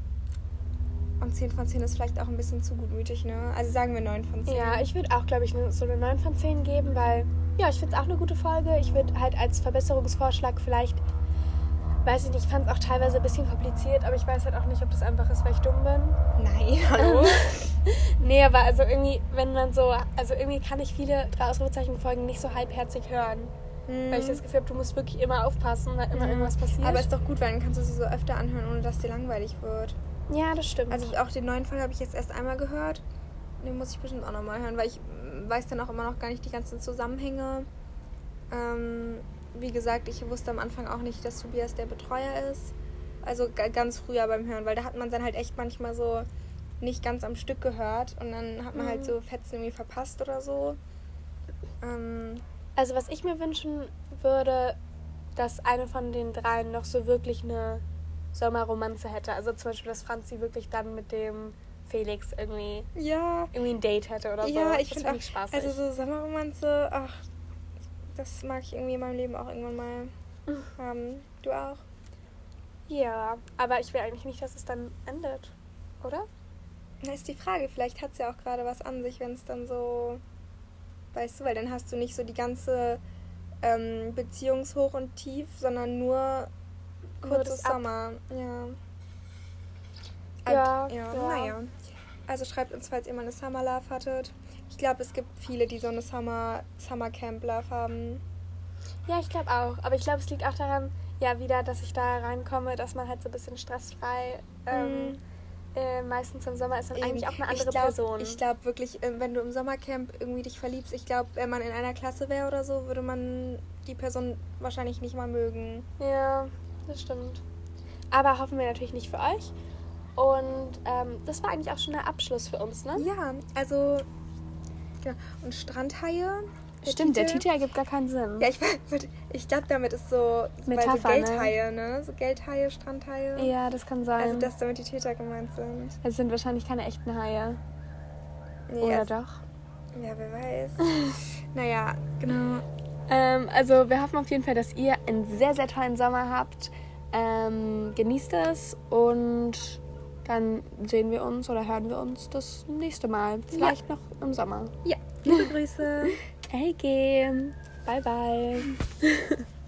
und 10 von 10 ist vielleicht auch ein bisschen zu gutmütig, ne? Also sagen wir 9 von 10. Ja, ich würde auch, glaube ich, ne- so eine 9 von 10 geben, weil, ja, ich finde es auch eine gute Folge. Ich würde halt als Verbesserungsvorschlag vielleicht, weiß ich nicht, ich fand es auch teilweise ein bisschen kompliziert, aber ich weiß halt auch nicht, ob das einfach ist, weil ich dumm bin. Nein, hallo? Nee, aber also irgendwie, wenn man so, also irgendwie kann ich viele drei Ausrufezeichen-Folgen nicht so halbherzig hören. Weil ich das Gefühl habe, du musst wirklich immer aufpassen, weil immer irgendwas passiert. Aber ist doch gut, weil dann kannst du sie so öfter anhören, ohne dass dir langweilig wird. ja, das stimmt. Also auch den neuen Fall habe ich jetzt erst einmal gehört. Den muss ich bestimmt auch nochmal hören, weil ich weiß dann auch immer noch gar nicht die ganzen Zusammenhänge. Ähm, wie gesagt, ich wusste am Anfang auch nicht, dass Tobias der Betreuer ist. Also ga- ganz früher beim Hören, weil da hat man dann halt echt manchmal so nicht ganz am Stück gehört und dann hat man halt so Fetzen irgendwie verpasst oder so. Ähm, Also was ich mir wünschen würde, dass eine von den dreien noch so wirklich eine Sommerromanze hätte. Also zum Beispiel, dass Franzi wirklich dann mit dem Felix irgendwie, ja, irgendwie ein Date hätte oder so. ja, ich finde auch, spaßig. also so Sommerromanze, ach, das mag ich irgendwie in meinem Leben auch irgendwann mal haben. Du auch? ja, aber ich will eigentlich nicht, dass es dann endet, oder? Da ist die Frage, vielleicht hat es ja auch gerade was an sich, wenn es dann so, weißt du, weil dann hast du nicht so die ganze ähm, Beziehungshoch und Tief, sondern nur Nur kurzes Up. Sommer. Ja. Ja, Und, ja, ja. naja. Also schreibt uns, falls ihr mal eine Summer Love hattet. Ich glaube, es gibt viele, die so eine Summer, Summer Camp Love haben. Ja, ich glaube auch. Aber ich glaube, es liegt auch daran, ja, wieder, dass ich da reinkomme, dass man halt so ein bisschen stressfrei ähm, äh, meistens im Sommer ist und eigentlich auch eine andere ich glaub, Person. Ich glaube wirklich, äh, wenn du im Sommercamp irgendwie dich verliebst, ich glaube, wenn man in einer Klasse wäre oder so, würde man die Person wahrscheinlich nicht mal mögen. Ja, das stimmt. Aber hoffen wir natürlich nicht für euch. Und ähm, das war eigentlich auch schon der Abschluss für uns, ne? Ja, also Genau. Und Strandhaie. Stimmt, der Titel ergibt gar keinen Sinn. Ja, ich, ich glaube, damit ist so, Metapher, so Geldhaie, ne? So Geldhaie, Strandhaie. Ja, das kann sein. Also, dass damit die Täter gemeint sind. es sind wahrscheinlich keine echten Haie. Nee, Oder also- doch? Ja, wer weiß. naja, genau. Ähm, also wir hoffen auf jeden Fall, dass ihr einen sehr, sehr tollen Sommer habt. Ähm, genießt es und dann sehen wir uns oder hören wir uns das nächste Mal. Vielleicht noch im Sommer. Ja, liebe Grüße. Okay, bye bye.